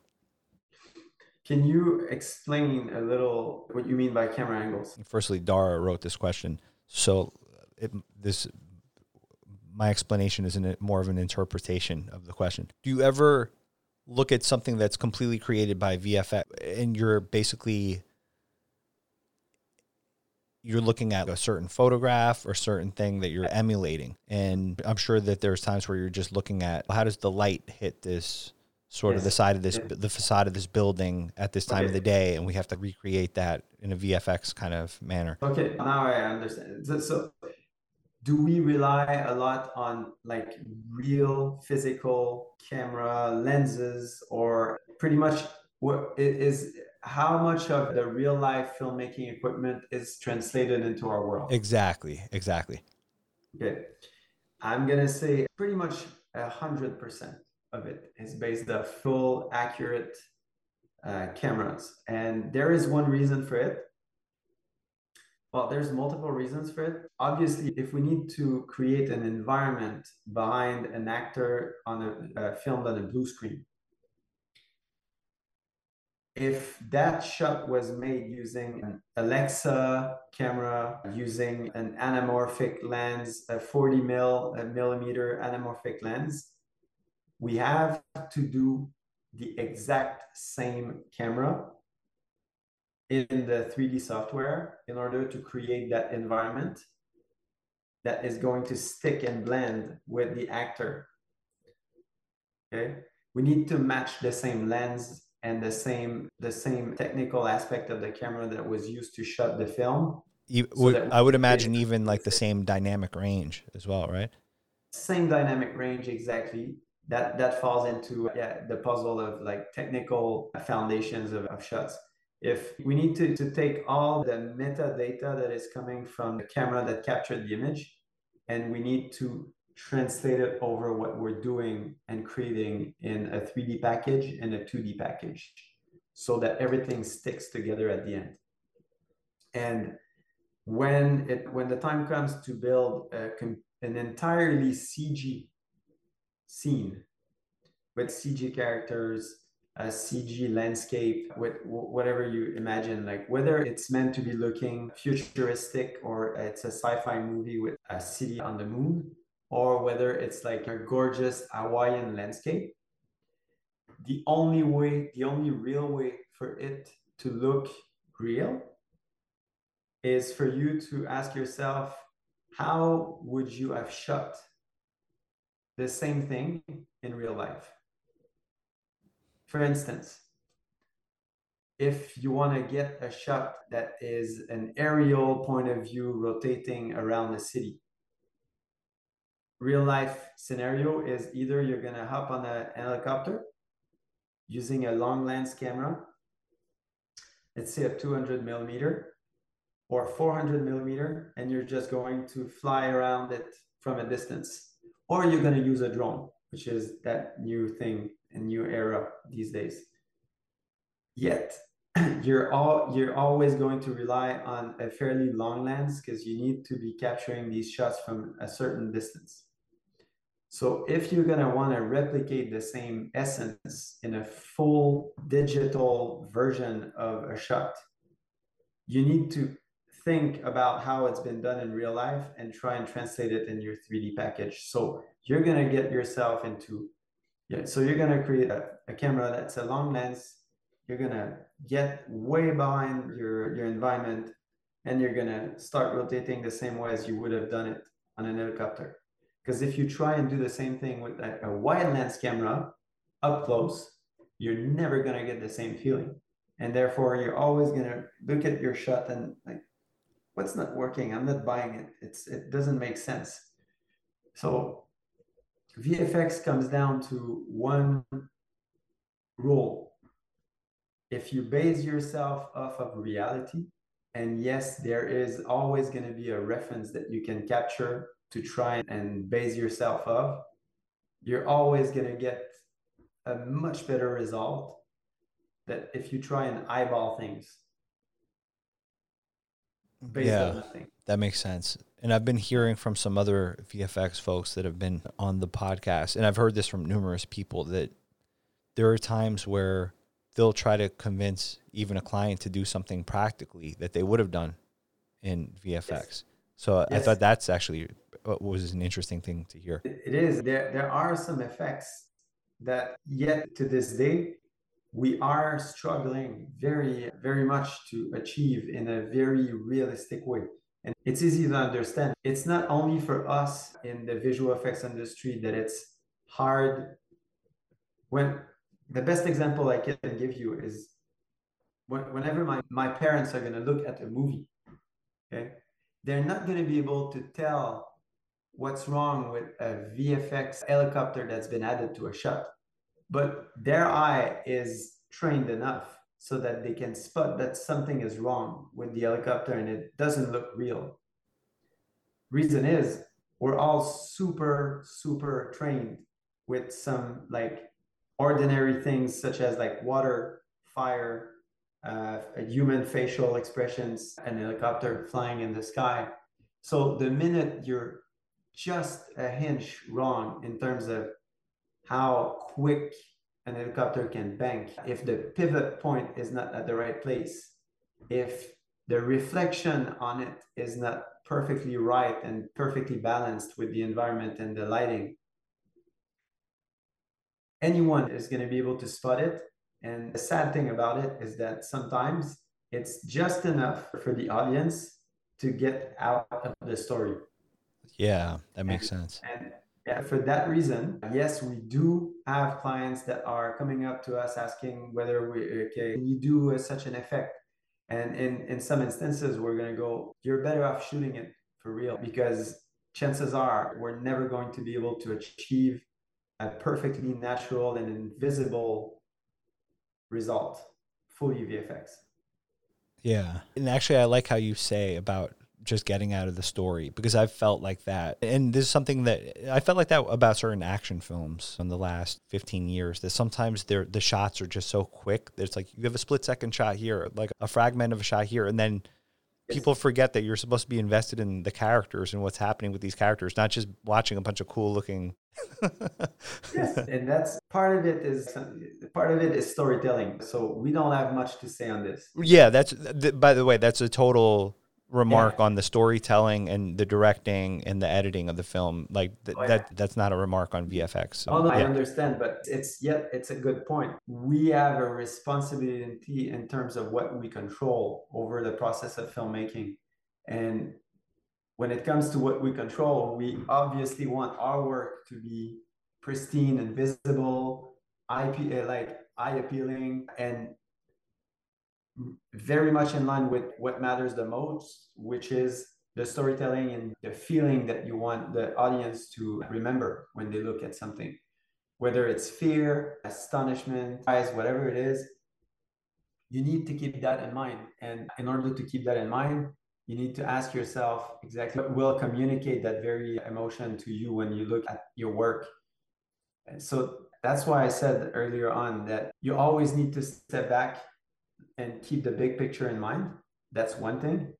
Can you explain a little what you mean by camera angles? Firstly, Dara wrote this question. So it, this my explanation is not more of an interpretation of the question. Do you ever look at something that's completely created by VFX and you're basically you're looking at a certain photograph or certain thing that you're emulating. And i'm sure that there's times where you're just looking at how does the light hit this sort of the side of this the facade of this building at this time okay. of the day and we have to recreate that in a vfx kind of manner. Okay now i understand. So, so do we rely a lot on like real physical camera lenses or pretty much what is how much of the real life filmmaking equipment is translated into our world? Exactly exactly. Okay. I'm gonna say pretty much a hundred percent of it is based on full accurate uh, cameras. And there is one reason for it. Well, there's multiple reasons for it. Obviously, if we need to create an environment behind an actor on a uh, filmed on a blue screen, if that shot was made using an Alexa camera, using an anamorphic lens, a 40 mil, a millimeter anamorphic lens, we have to do the exact same camera in the 3D software in order to create that environment that is going to stick and blend with the actor. Okay, we need to match the same lens and the same the same technical aspect of the camera that was used to shut the film. You, so I would imagine even like the same dynamic range as well, right? Same dynamic range exactly. That that falls into yeah the puzzle of like technical foundations of, of shots if we need to, to take all the metadata that is coming from the camera that captured the image and we need to translate it over what we're doing and creating in a 3D package and a 2D package so that everything sticks together at the end. And when it when the time comes to build a, an entirely CG scene with CG characters, a CG landscape with whatever you imagine, like whether it's meant to be looking futuristic or it's a sci-fi movie with a city on the moon, or whether it's like a gorgeous Hawaiian landscape. The only way, the only real way for it to look real is for you to ask yourself, how would you have shot the same thing in real life? For instance, if you want to get a shot that is an aerial point of view rotating around the city, real life scenario is either you're going to hop on a, an helicopter using a long lens camera, let's say a 200 millimeter or 400 millimeter, and you're just going to fly around it from a distance. Or you're going to use a drone, which is that new thing a new era these days. Yet you're all you're always going to rely on a fairly long lens because you need to be capturing these shots from a certain distance. So if you're gonna want to replicate the same essence in a full digital version of a shot, you need to think about how it's been done in real life and try and translate it in your 3D package. So you're gonna get yourself into yeah, so you're gonna create a, a camera that's a long lens. You're gonna get way behind your your environment, and you're gonna start rotating the same way as you would have done it on an helicopter. Because if you try and do the same thing with a, a wide lens camera up close, you're never gonna get the same feeling, and therefore you're always gonna look at your shot and like, what's not working? I'm not buying it. It's it doesn't make sense. So VFX comes down to one rule. If you base yourself off of reality, and yes, there is always going to be a reference that you can capture to try and base yourself off, you're always going to get a much better result that if you try and eyeball things yeah, That makes sense. And I've been hearing from some other VFX folks that have been on the podcast, and I've heard this from numerous people that there are times where they'll try to convince even a client to do something practically that they would have done in VFX. Yes. So yes. I thought that's actually what was an interesting thing to hear. It is. There there are some effects that yet to this day we are struggling very very much to achieve in a very realistic way. And it's easy to understand. It's not only for us in the visual effects industry that it's hard when the best example I can give you is whenever my, my parents are going to look at a movie, okay, they're not going to be able to tell what's wrong with a VFX helicopter that's been added to a shot. But their eye is trained enough so that they can spot that something is wrong with the helicopter and it doesn't look real. Reason is we're all super, super trained with some like ordinary things such as like water, fire, uh, human facial expressions, an helicopter flying in the sky. So the minute you're just a hinge wrong in terms of how quick an helicopter can bank, if the pivot point is not at the right place, if the reflection on it is not perfectly right and perfectly balanced with the environment and the lighting, anyone is going to be able to spot it. And the sad thing about it is that sometimes it's just enough for the audience to get out of the story. Yeah, that makes and, sense. And yeah, for that reason, yes, we do have clients that are coming up to us asking whether we okay, can you do uh, such an effect? And in, in some instances, we're going to go, you're better off shooting it for real because chances are we're never going to be able to achieve a perfectly natural and invisible result, fully UVFX. Yeah. And actually, I like how you say about just getting out of the story because I've felt like that. And this is something that I felt like that about certain action films in the last 15 years that sometimes they're, the shots are just so quick. It's like you have a split second shot here, like a fragment of a shot here, and then people forget that you're supposed to be invested in the characters and what's happening with these characters, not just watching a bunch of cool looking. yes, and that's part of it is part of it is storytelling. So we don't have much to say on this. Yeah, that's by the way, that's a total remark yeah. on the storytelling and the directing and the editing of the film. Like th- oh, yeah. that that's not a remark on VFX. So, oh no, yeah. I understand, but it's yet it's a good point. We have a responsibility in terms of what we control over the process of filmmaking. And when it comes to what we control, we obviously want our work to be pristine and visible, IP uh, like eye appealing and very much in line with what matters the most, which is the storytelling and the feeling that you want the audience to remember when they look at something. Whether it's fear, astonishment, surprise, whatever it is, you need to keep that in mind. And in order to keep that in mind, you need to ask yourself exactly what will communicate that very emotion to you when you look at your work. And so that's why I said earlier on that you always need to step back and keep the big picture in mind. That's one thing.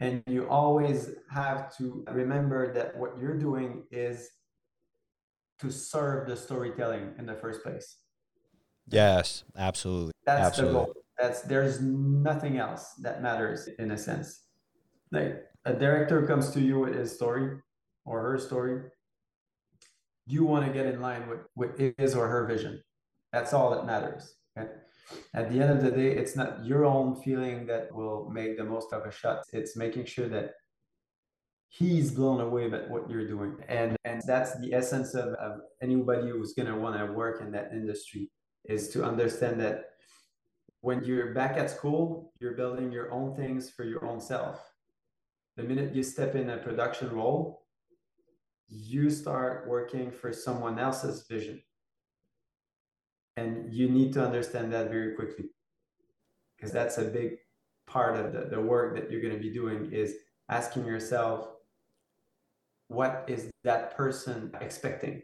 And you always have to remember that what you're doing is to serve the storytelling in the first place. Yes, absolutely. That's absolutely. the goal. That's there's nothing else that matters in a sense. Like a director comes to you with his story or her story. You want to get in line with, with his or her vision. That's all that matters. Okay? at the end of the day, it's not your own feeling that will make the most of a shot. It's making sure that he's blown away by what you're doing. And and that's the essence of, of anybody who's gonna want to work in that industry is to understand that when you're back at school, you're building your own things for your own self. The minute you step in a production role, you start working for someone else's vision. And you need to understand that very quickly. Because that's a big part of the, the work that you're going to be doing is asking yourself what is that person expecting?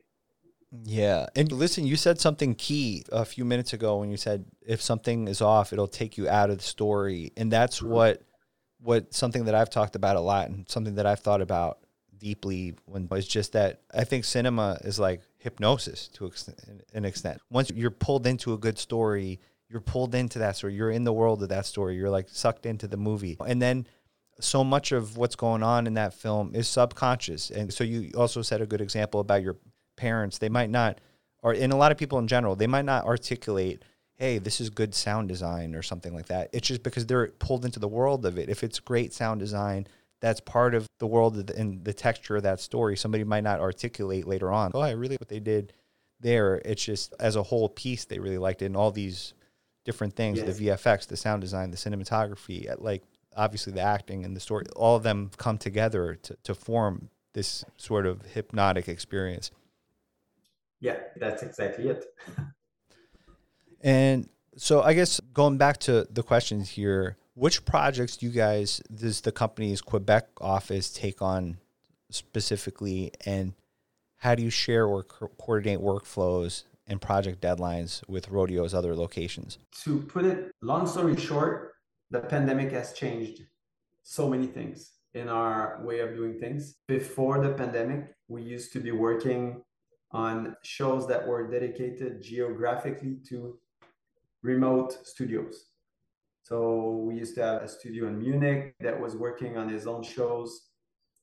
Yeah. And listen you said something key a few minutes ago when you said if something is off it'll take you out of the story. And that's mm-hmm. what what something that i've talked about a lot and something that i've thought about deeply when was just that i think cinema is like hypnosis to an extent. Once you're pulled into a good story, you're pulled into that story. You're in the world of that story. You're like sucked into the movie. And then so much of what's going on in that film is subconscious. And so you also said a good example about your parents. They might not, or in a lot of people in general, they might not articulate, hey, this is good sound design or something like that. It's just because they're pulled into the world of it. If it's great sound design, that's part of the world and the texture of that story. Somebody might not articulate later on, oh, I really what they did there. It's just as a whole piece, they really liked it. And all these different things yes. the VFX, the sound design, the cinematography, uh, like obviously the acting and the story, all of them come together to, to form this sort of hypnotic experience. Yeah, that's exactly it. and so I guess going back to the questions here, which projects do you guys does the company's Quebec office take on specifically and how do you share or co- coordinate workflows and project deadlines with Rodeo's other locations? To put it long story short, the pandemic has changed so many things in our way of doing things. Before the pandemic, we used to be working on shows that were dedicated geographically to remote studios. So we used to have a studio in Munich that was working on his own shows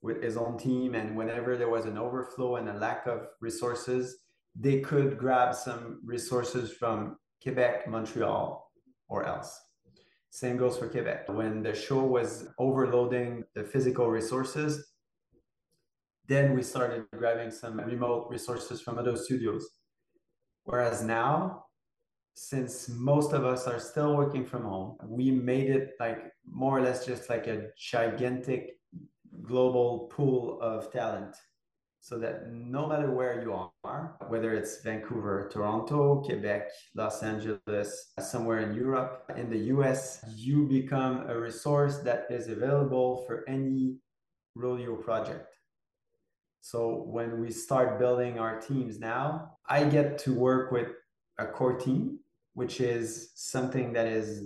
with his own team. And whenever there was an overflow and a lack of resources, they could grab some resources from Quebec, Montreal, or else. Same goes for Quebec. When the show was overloading the physical resources, then we started grabbing some remote resources from other studios. Whereas now, since most of us are still working from home, we made it like more or less just like a gigantic global pool of talent so that no matter where you are, whether it's Vancouver, Toronto, Quebec, Los Angeles, somewhere in Europe, in the US, you become a resource that is available for any rodeo project. So when we start building our teams now, I get to work with a core team, which is something that is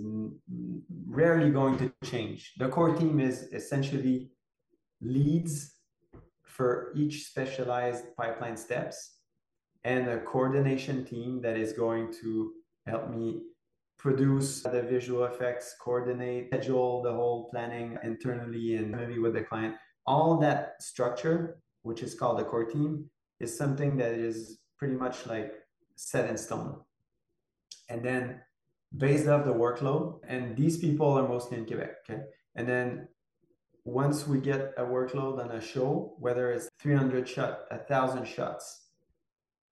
rarely going to change. The core team is essentially leads for each specialized pipeline steps and a coordination team that is going to help me produce the visual effects, coordinate, schedule the whole planning internally and maybe with the client. All that structure, which is called the core team, is something that is pretty much like set in stone. And then based off the workload, and these people are mostly in Quebec, okay? And then once we get a workload on a show, whether it's 300 shot, 1,000 shots,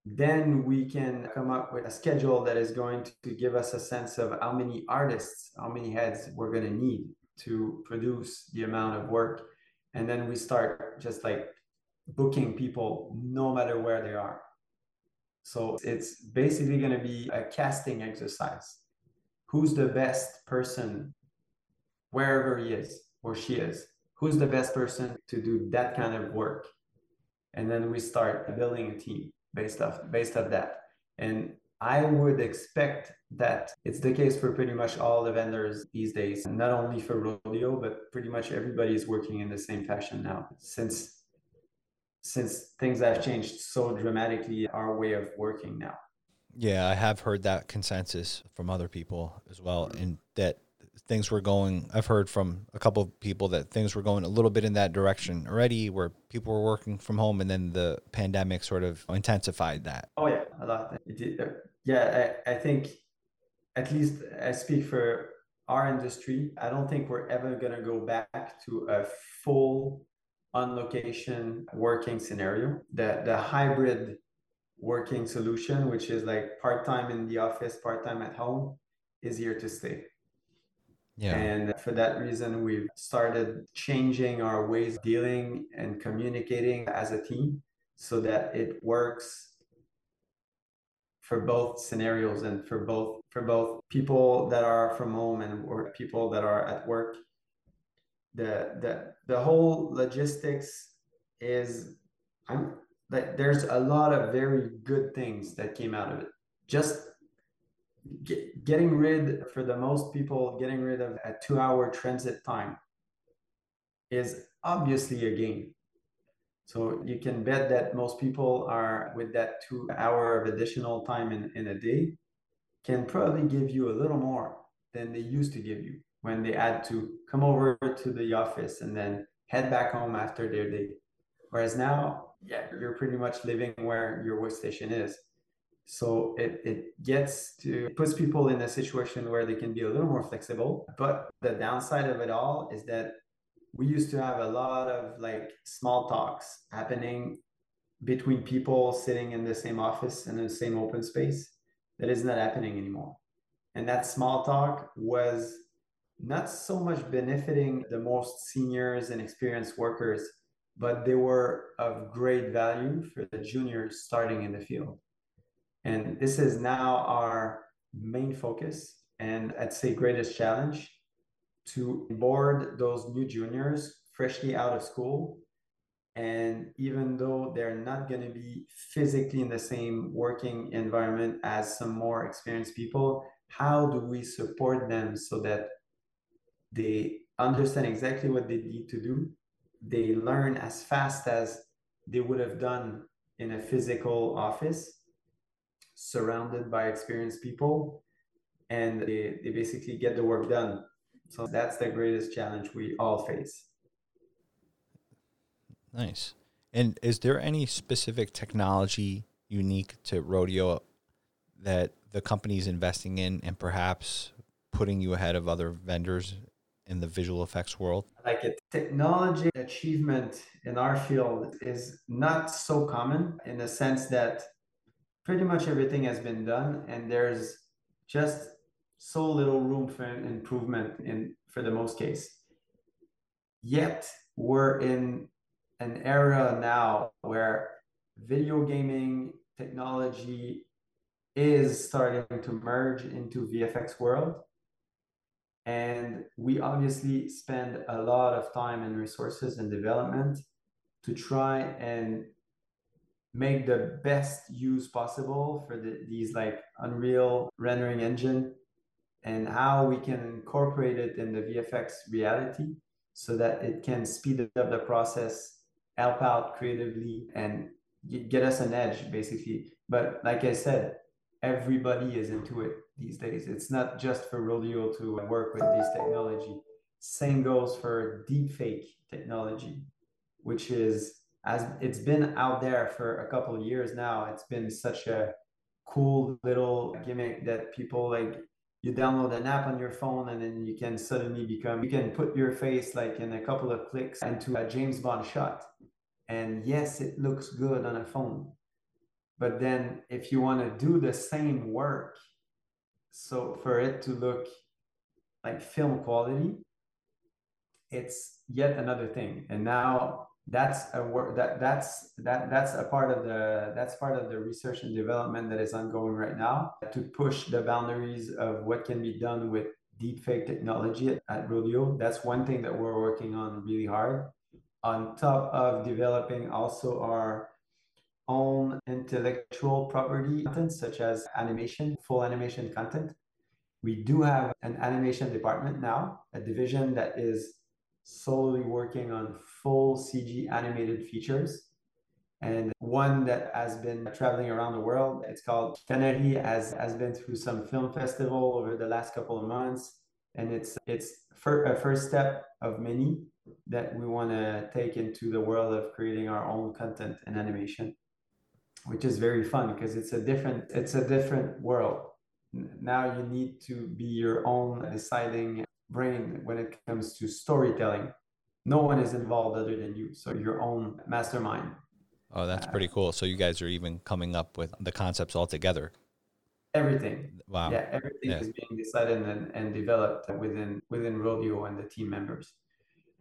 then we can come up with a schedule that is going to give us a sense of how many artists, how many heads we're going to need to produce the amount of work. And then we start just like booking people no matter where they are. So it's basically going to be a casting exercise. Who's the best person wherever he is or she is? who's the best person to do that kind of work and then we start building a team based off based off that and i would expect that it's the case for pretty much all the vendors these days not only for rodeo but pretty much everybody is working in the same fashion now since since things have changed so dramatically our way of working now. Yeah i have heard that consensus from other people as well and that things were going i've heard from a couple of people that things were going a little bit in that direction already where people were working from home and then the pandemic sort of intensified that. Oh yeah a lot. Uh, yeah I, I think at least i speak for our industry i don't think we're ever going to go back to a full on location working scenario the the hybrid working solution which is like part-time in the office part-time at home is here to stay yeah. And for that reason, we've started changing our ways of dealing and communicating as a team so that it works for both scenarios and for both for both people that are from home and or people that are at work. The the the whole logistics is I'm like there's a lot of very good things that came out of it. Just get, getting rid for the most people getting rid of a two hour transit time is obviously a gain so you can bet that most people are with that two hour of additional time in, in a day can probably give you a little more than they used to give you when they had to come over to the office and then head back home after their day. Whereas now, yeah, you're pretty much living where your workstation is. So it, it gets to it puts people in a situation where they can be a little more flexible. But the downside of it all is that we used to have a lot of like small talks happening between people sitting in the same office and the same open space. That is not happening anymore. And that small talk was not so much benefiting the most seniors and experienced workers, but they were of great value for the juniors starting in the field. And this is now our main focus and I'd say greatest challenge to board those new juniors freshly out of school. And even though they're not going to be physically in the same working environment as some more experienced people, how do we support them so that they understand exactly what they need to do. They learn as fast as they would have done in a physical office surrounded by experienced people and they, they basically get the work done. So that's the greatest challenge we all face. Nice. And is there any specific technology unique to rodeo that the company is investing in and perhaps putting you ahead of other vendors in the visual effects world? Like a technology achievement in our field is not so common in the sense that pretty much everything has been done and there's just so little room for improvement in for the most case. Yet we're in an era now where video gaming technology is starting to merge into VFX world and we obviously spend a lot of time and resources and development to try and make the best use possible for the, these like Unreal rendering engine and how we can incorporate it in the VFX reality so that it can speed up the process, help out creatively, and get us an edge basically. But like I said, everybody is into it these days. It's not just for Rodeo to work with this technology. Same goes for deepfake technology, which is as it's been out there for a couple of years now. It's been such a cool little gimmick that people like you download an app on your phone and then you can suddenly become you can put your face like in a couple of clicks into a James Bond shot. And yes, it looks good on a phone. But then if you want to do the same work so for it to look like film quality, it's yet another thing. And now that's a work that that's that that's a part of the that's part of the research and development that is ongoing right now to push the boundaries of what can be done with deepfake technology at, at Rodeo. That's one thing that we're working on really hard. On top of developing also our own intellectual property content, such as animation, full animation content. We do have an animation department now, a division that is solely working on full CG animated features. And one that has been traveling around the world, it's called Canary, has, has been through some film festival over the last couple of months. And it's it's for a first step of many that we want to take into the world of creating our own content and animation which is very fun because it's a different it's a different world. Now you need to be your own deciding brain when it comes to storytelling. No one is involved other than you so your own mastermind. Oh that's uh, pretty cool. So you guys are even coming up with the concepts all together. Everything. Wow. Yeah everything yeah. is being decided and, and developed within within rodeo and the team members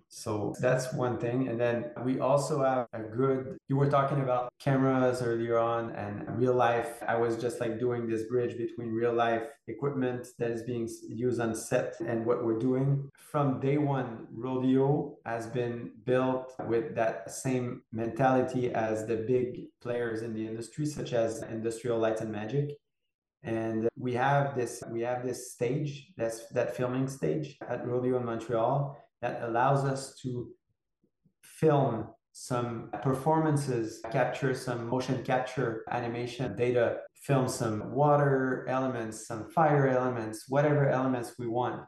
so that's one thing. And then we also have a good, you were talking about cameras earlier on and real life. I was just like doing this bridge between real life equipment that is being used on set and what we're doing. From day one, Rodeo has been built with that same mentality as the big players in the industry, such as Industrial Light and Magic and we have this we have this stage that's that filming stage at rodeo in montreal that allows us to film some performances, capture some motion capture animation data, film some water elements, some fire elements, whatever elements we want.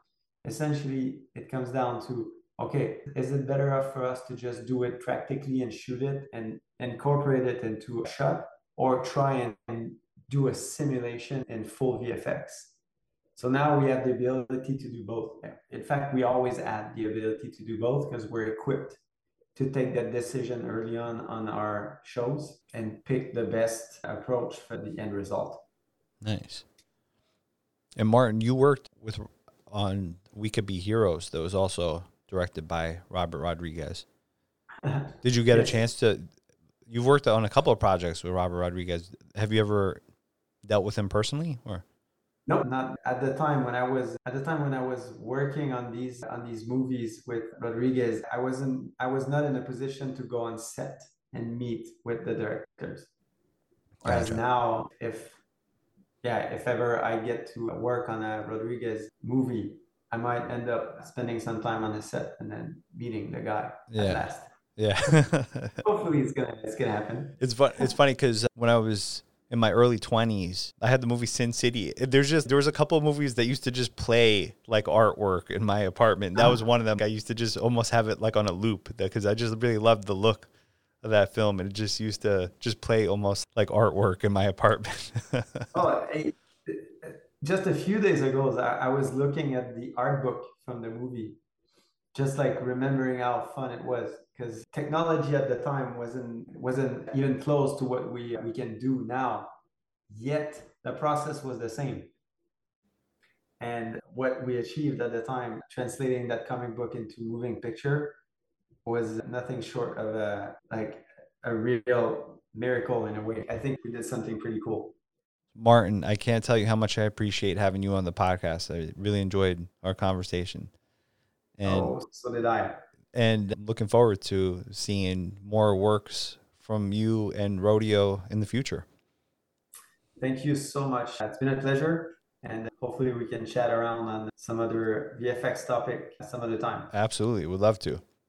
essentially it comes down to okay, is it better off for us to just do it practically and shoot it and incorporate it into a shot or try and do a simulation in full VFX? So now we have the ability to do both. In fact, we always add the ability to do both because we're equipped to take that decision early on on our shows and pick the best approach for the end result. Nice. And Martin, you worked with on We Could Be Heroes that was also directed by Robert Rodriguez. Did you get yes. a chance to? You've worked on a couple of projects with Robert Rodriguez. Have you ever dealt with him personally, or? No, not at the time when I was at the time when I was working on these on these movies with Rodriguez. I wasn't. I was not in a position to go on set and meet with the directors. Whereas gotcha. now, if yeah, if ever I get to work on a Rodriguez movie, I might end up spending some time on the set and then meeting the guy yeah. at last. Yeah. Hopefully it's gonna it's gonna happen. It's fun. It's funny because when I was in my early twenties, I had the movie Sin City. There's just there was a couple of movies that used to just play like artwork in my apartment. That was uh-huh. one of them. I used to just almost have it like on a loop because I just really loved the look of that film, and it just used to just play almost like artwork in my apartment. oh, just a few days ago, I, I was looking at the art book from the movie, just like remembering how fun it was. Because technology at the time wasn't wasn't even close to what we we can do now. Yet the process was the same. And what we achieved at the time, translating that comic book into moving picture, was nothing short of a like a real miracle in a way. I think we did something pretty cool. Martin, I can't tell you how much I appreciate having you on the podcast. I really enjoyed our conversation. And oh, so did I. And looking forward to seeing more works from you and Rodeo in the future. Thank you so much. It's been a pleasure. And hopefully we can chat around on some other VFX topic some other time. Absolutely. Would love to.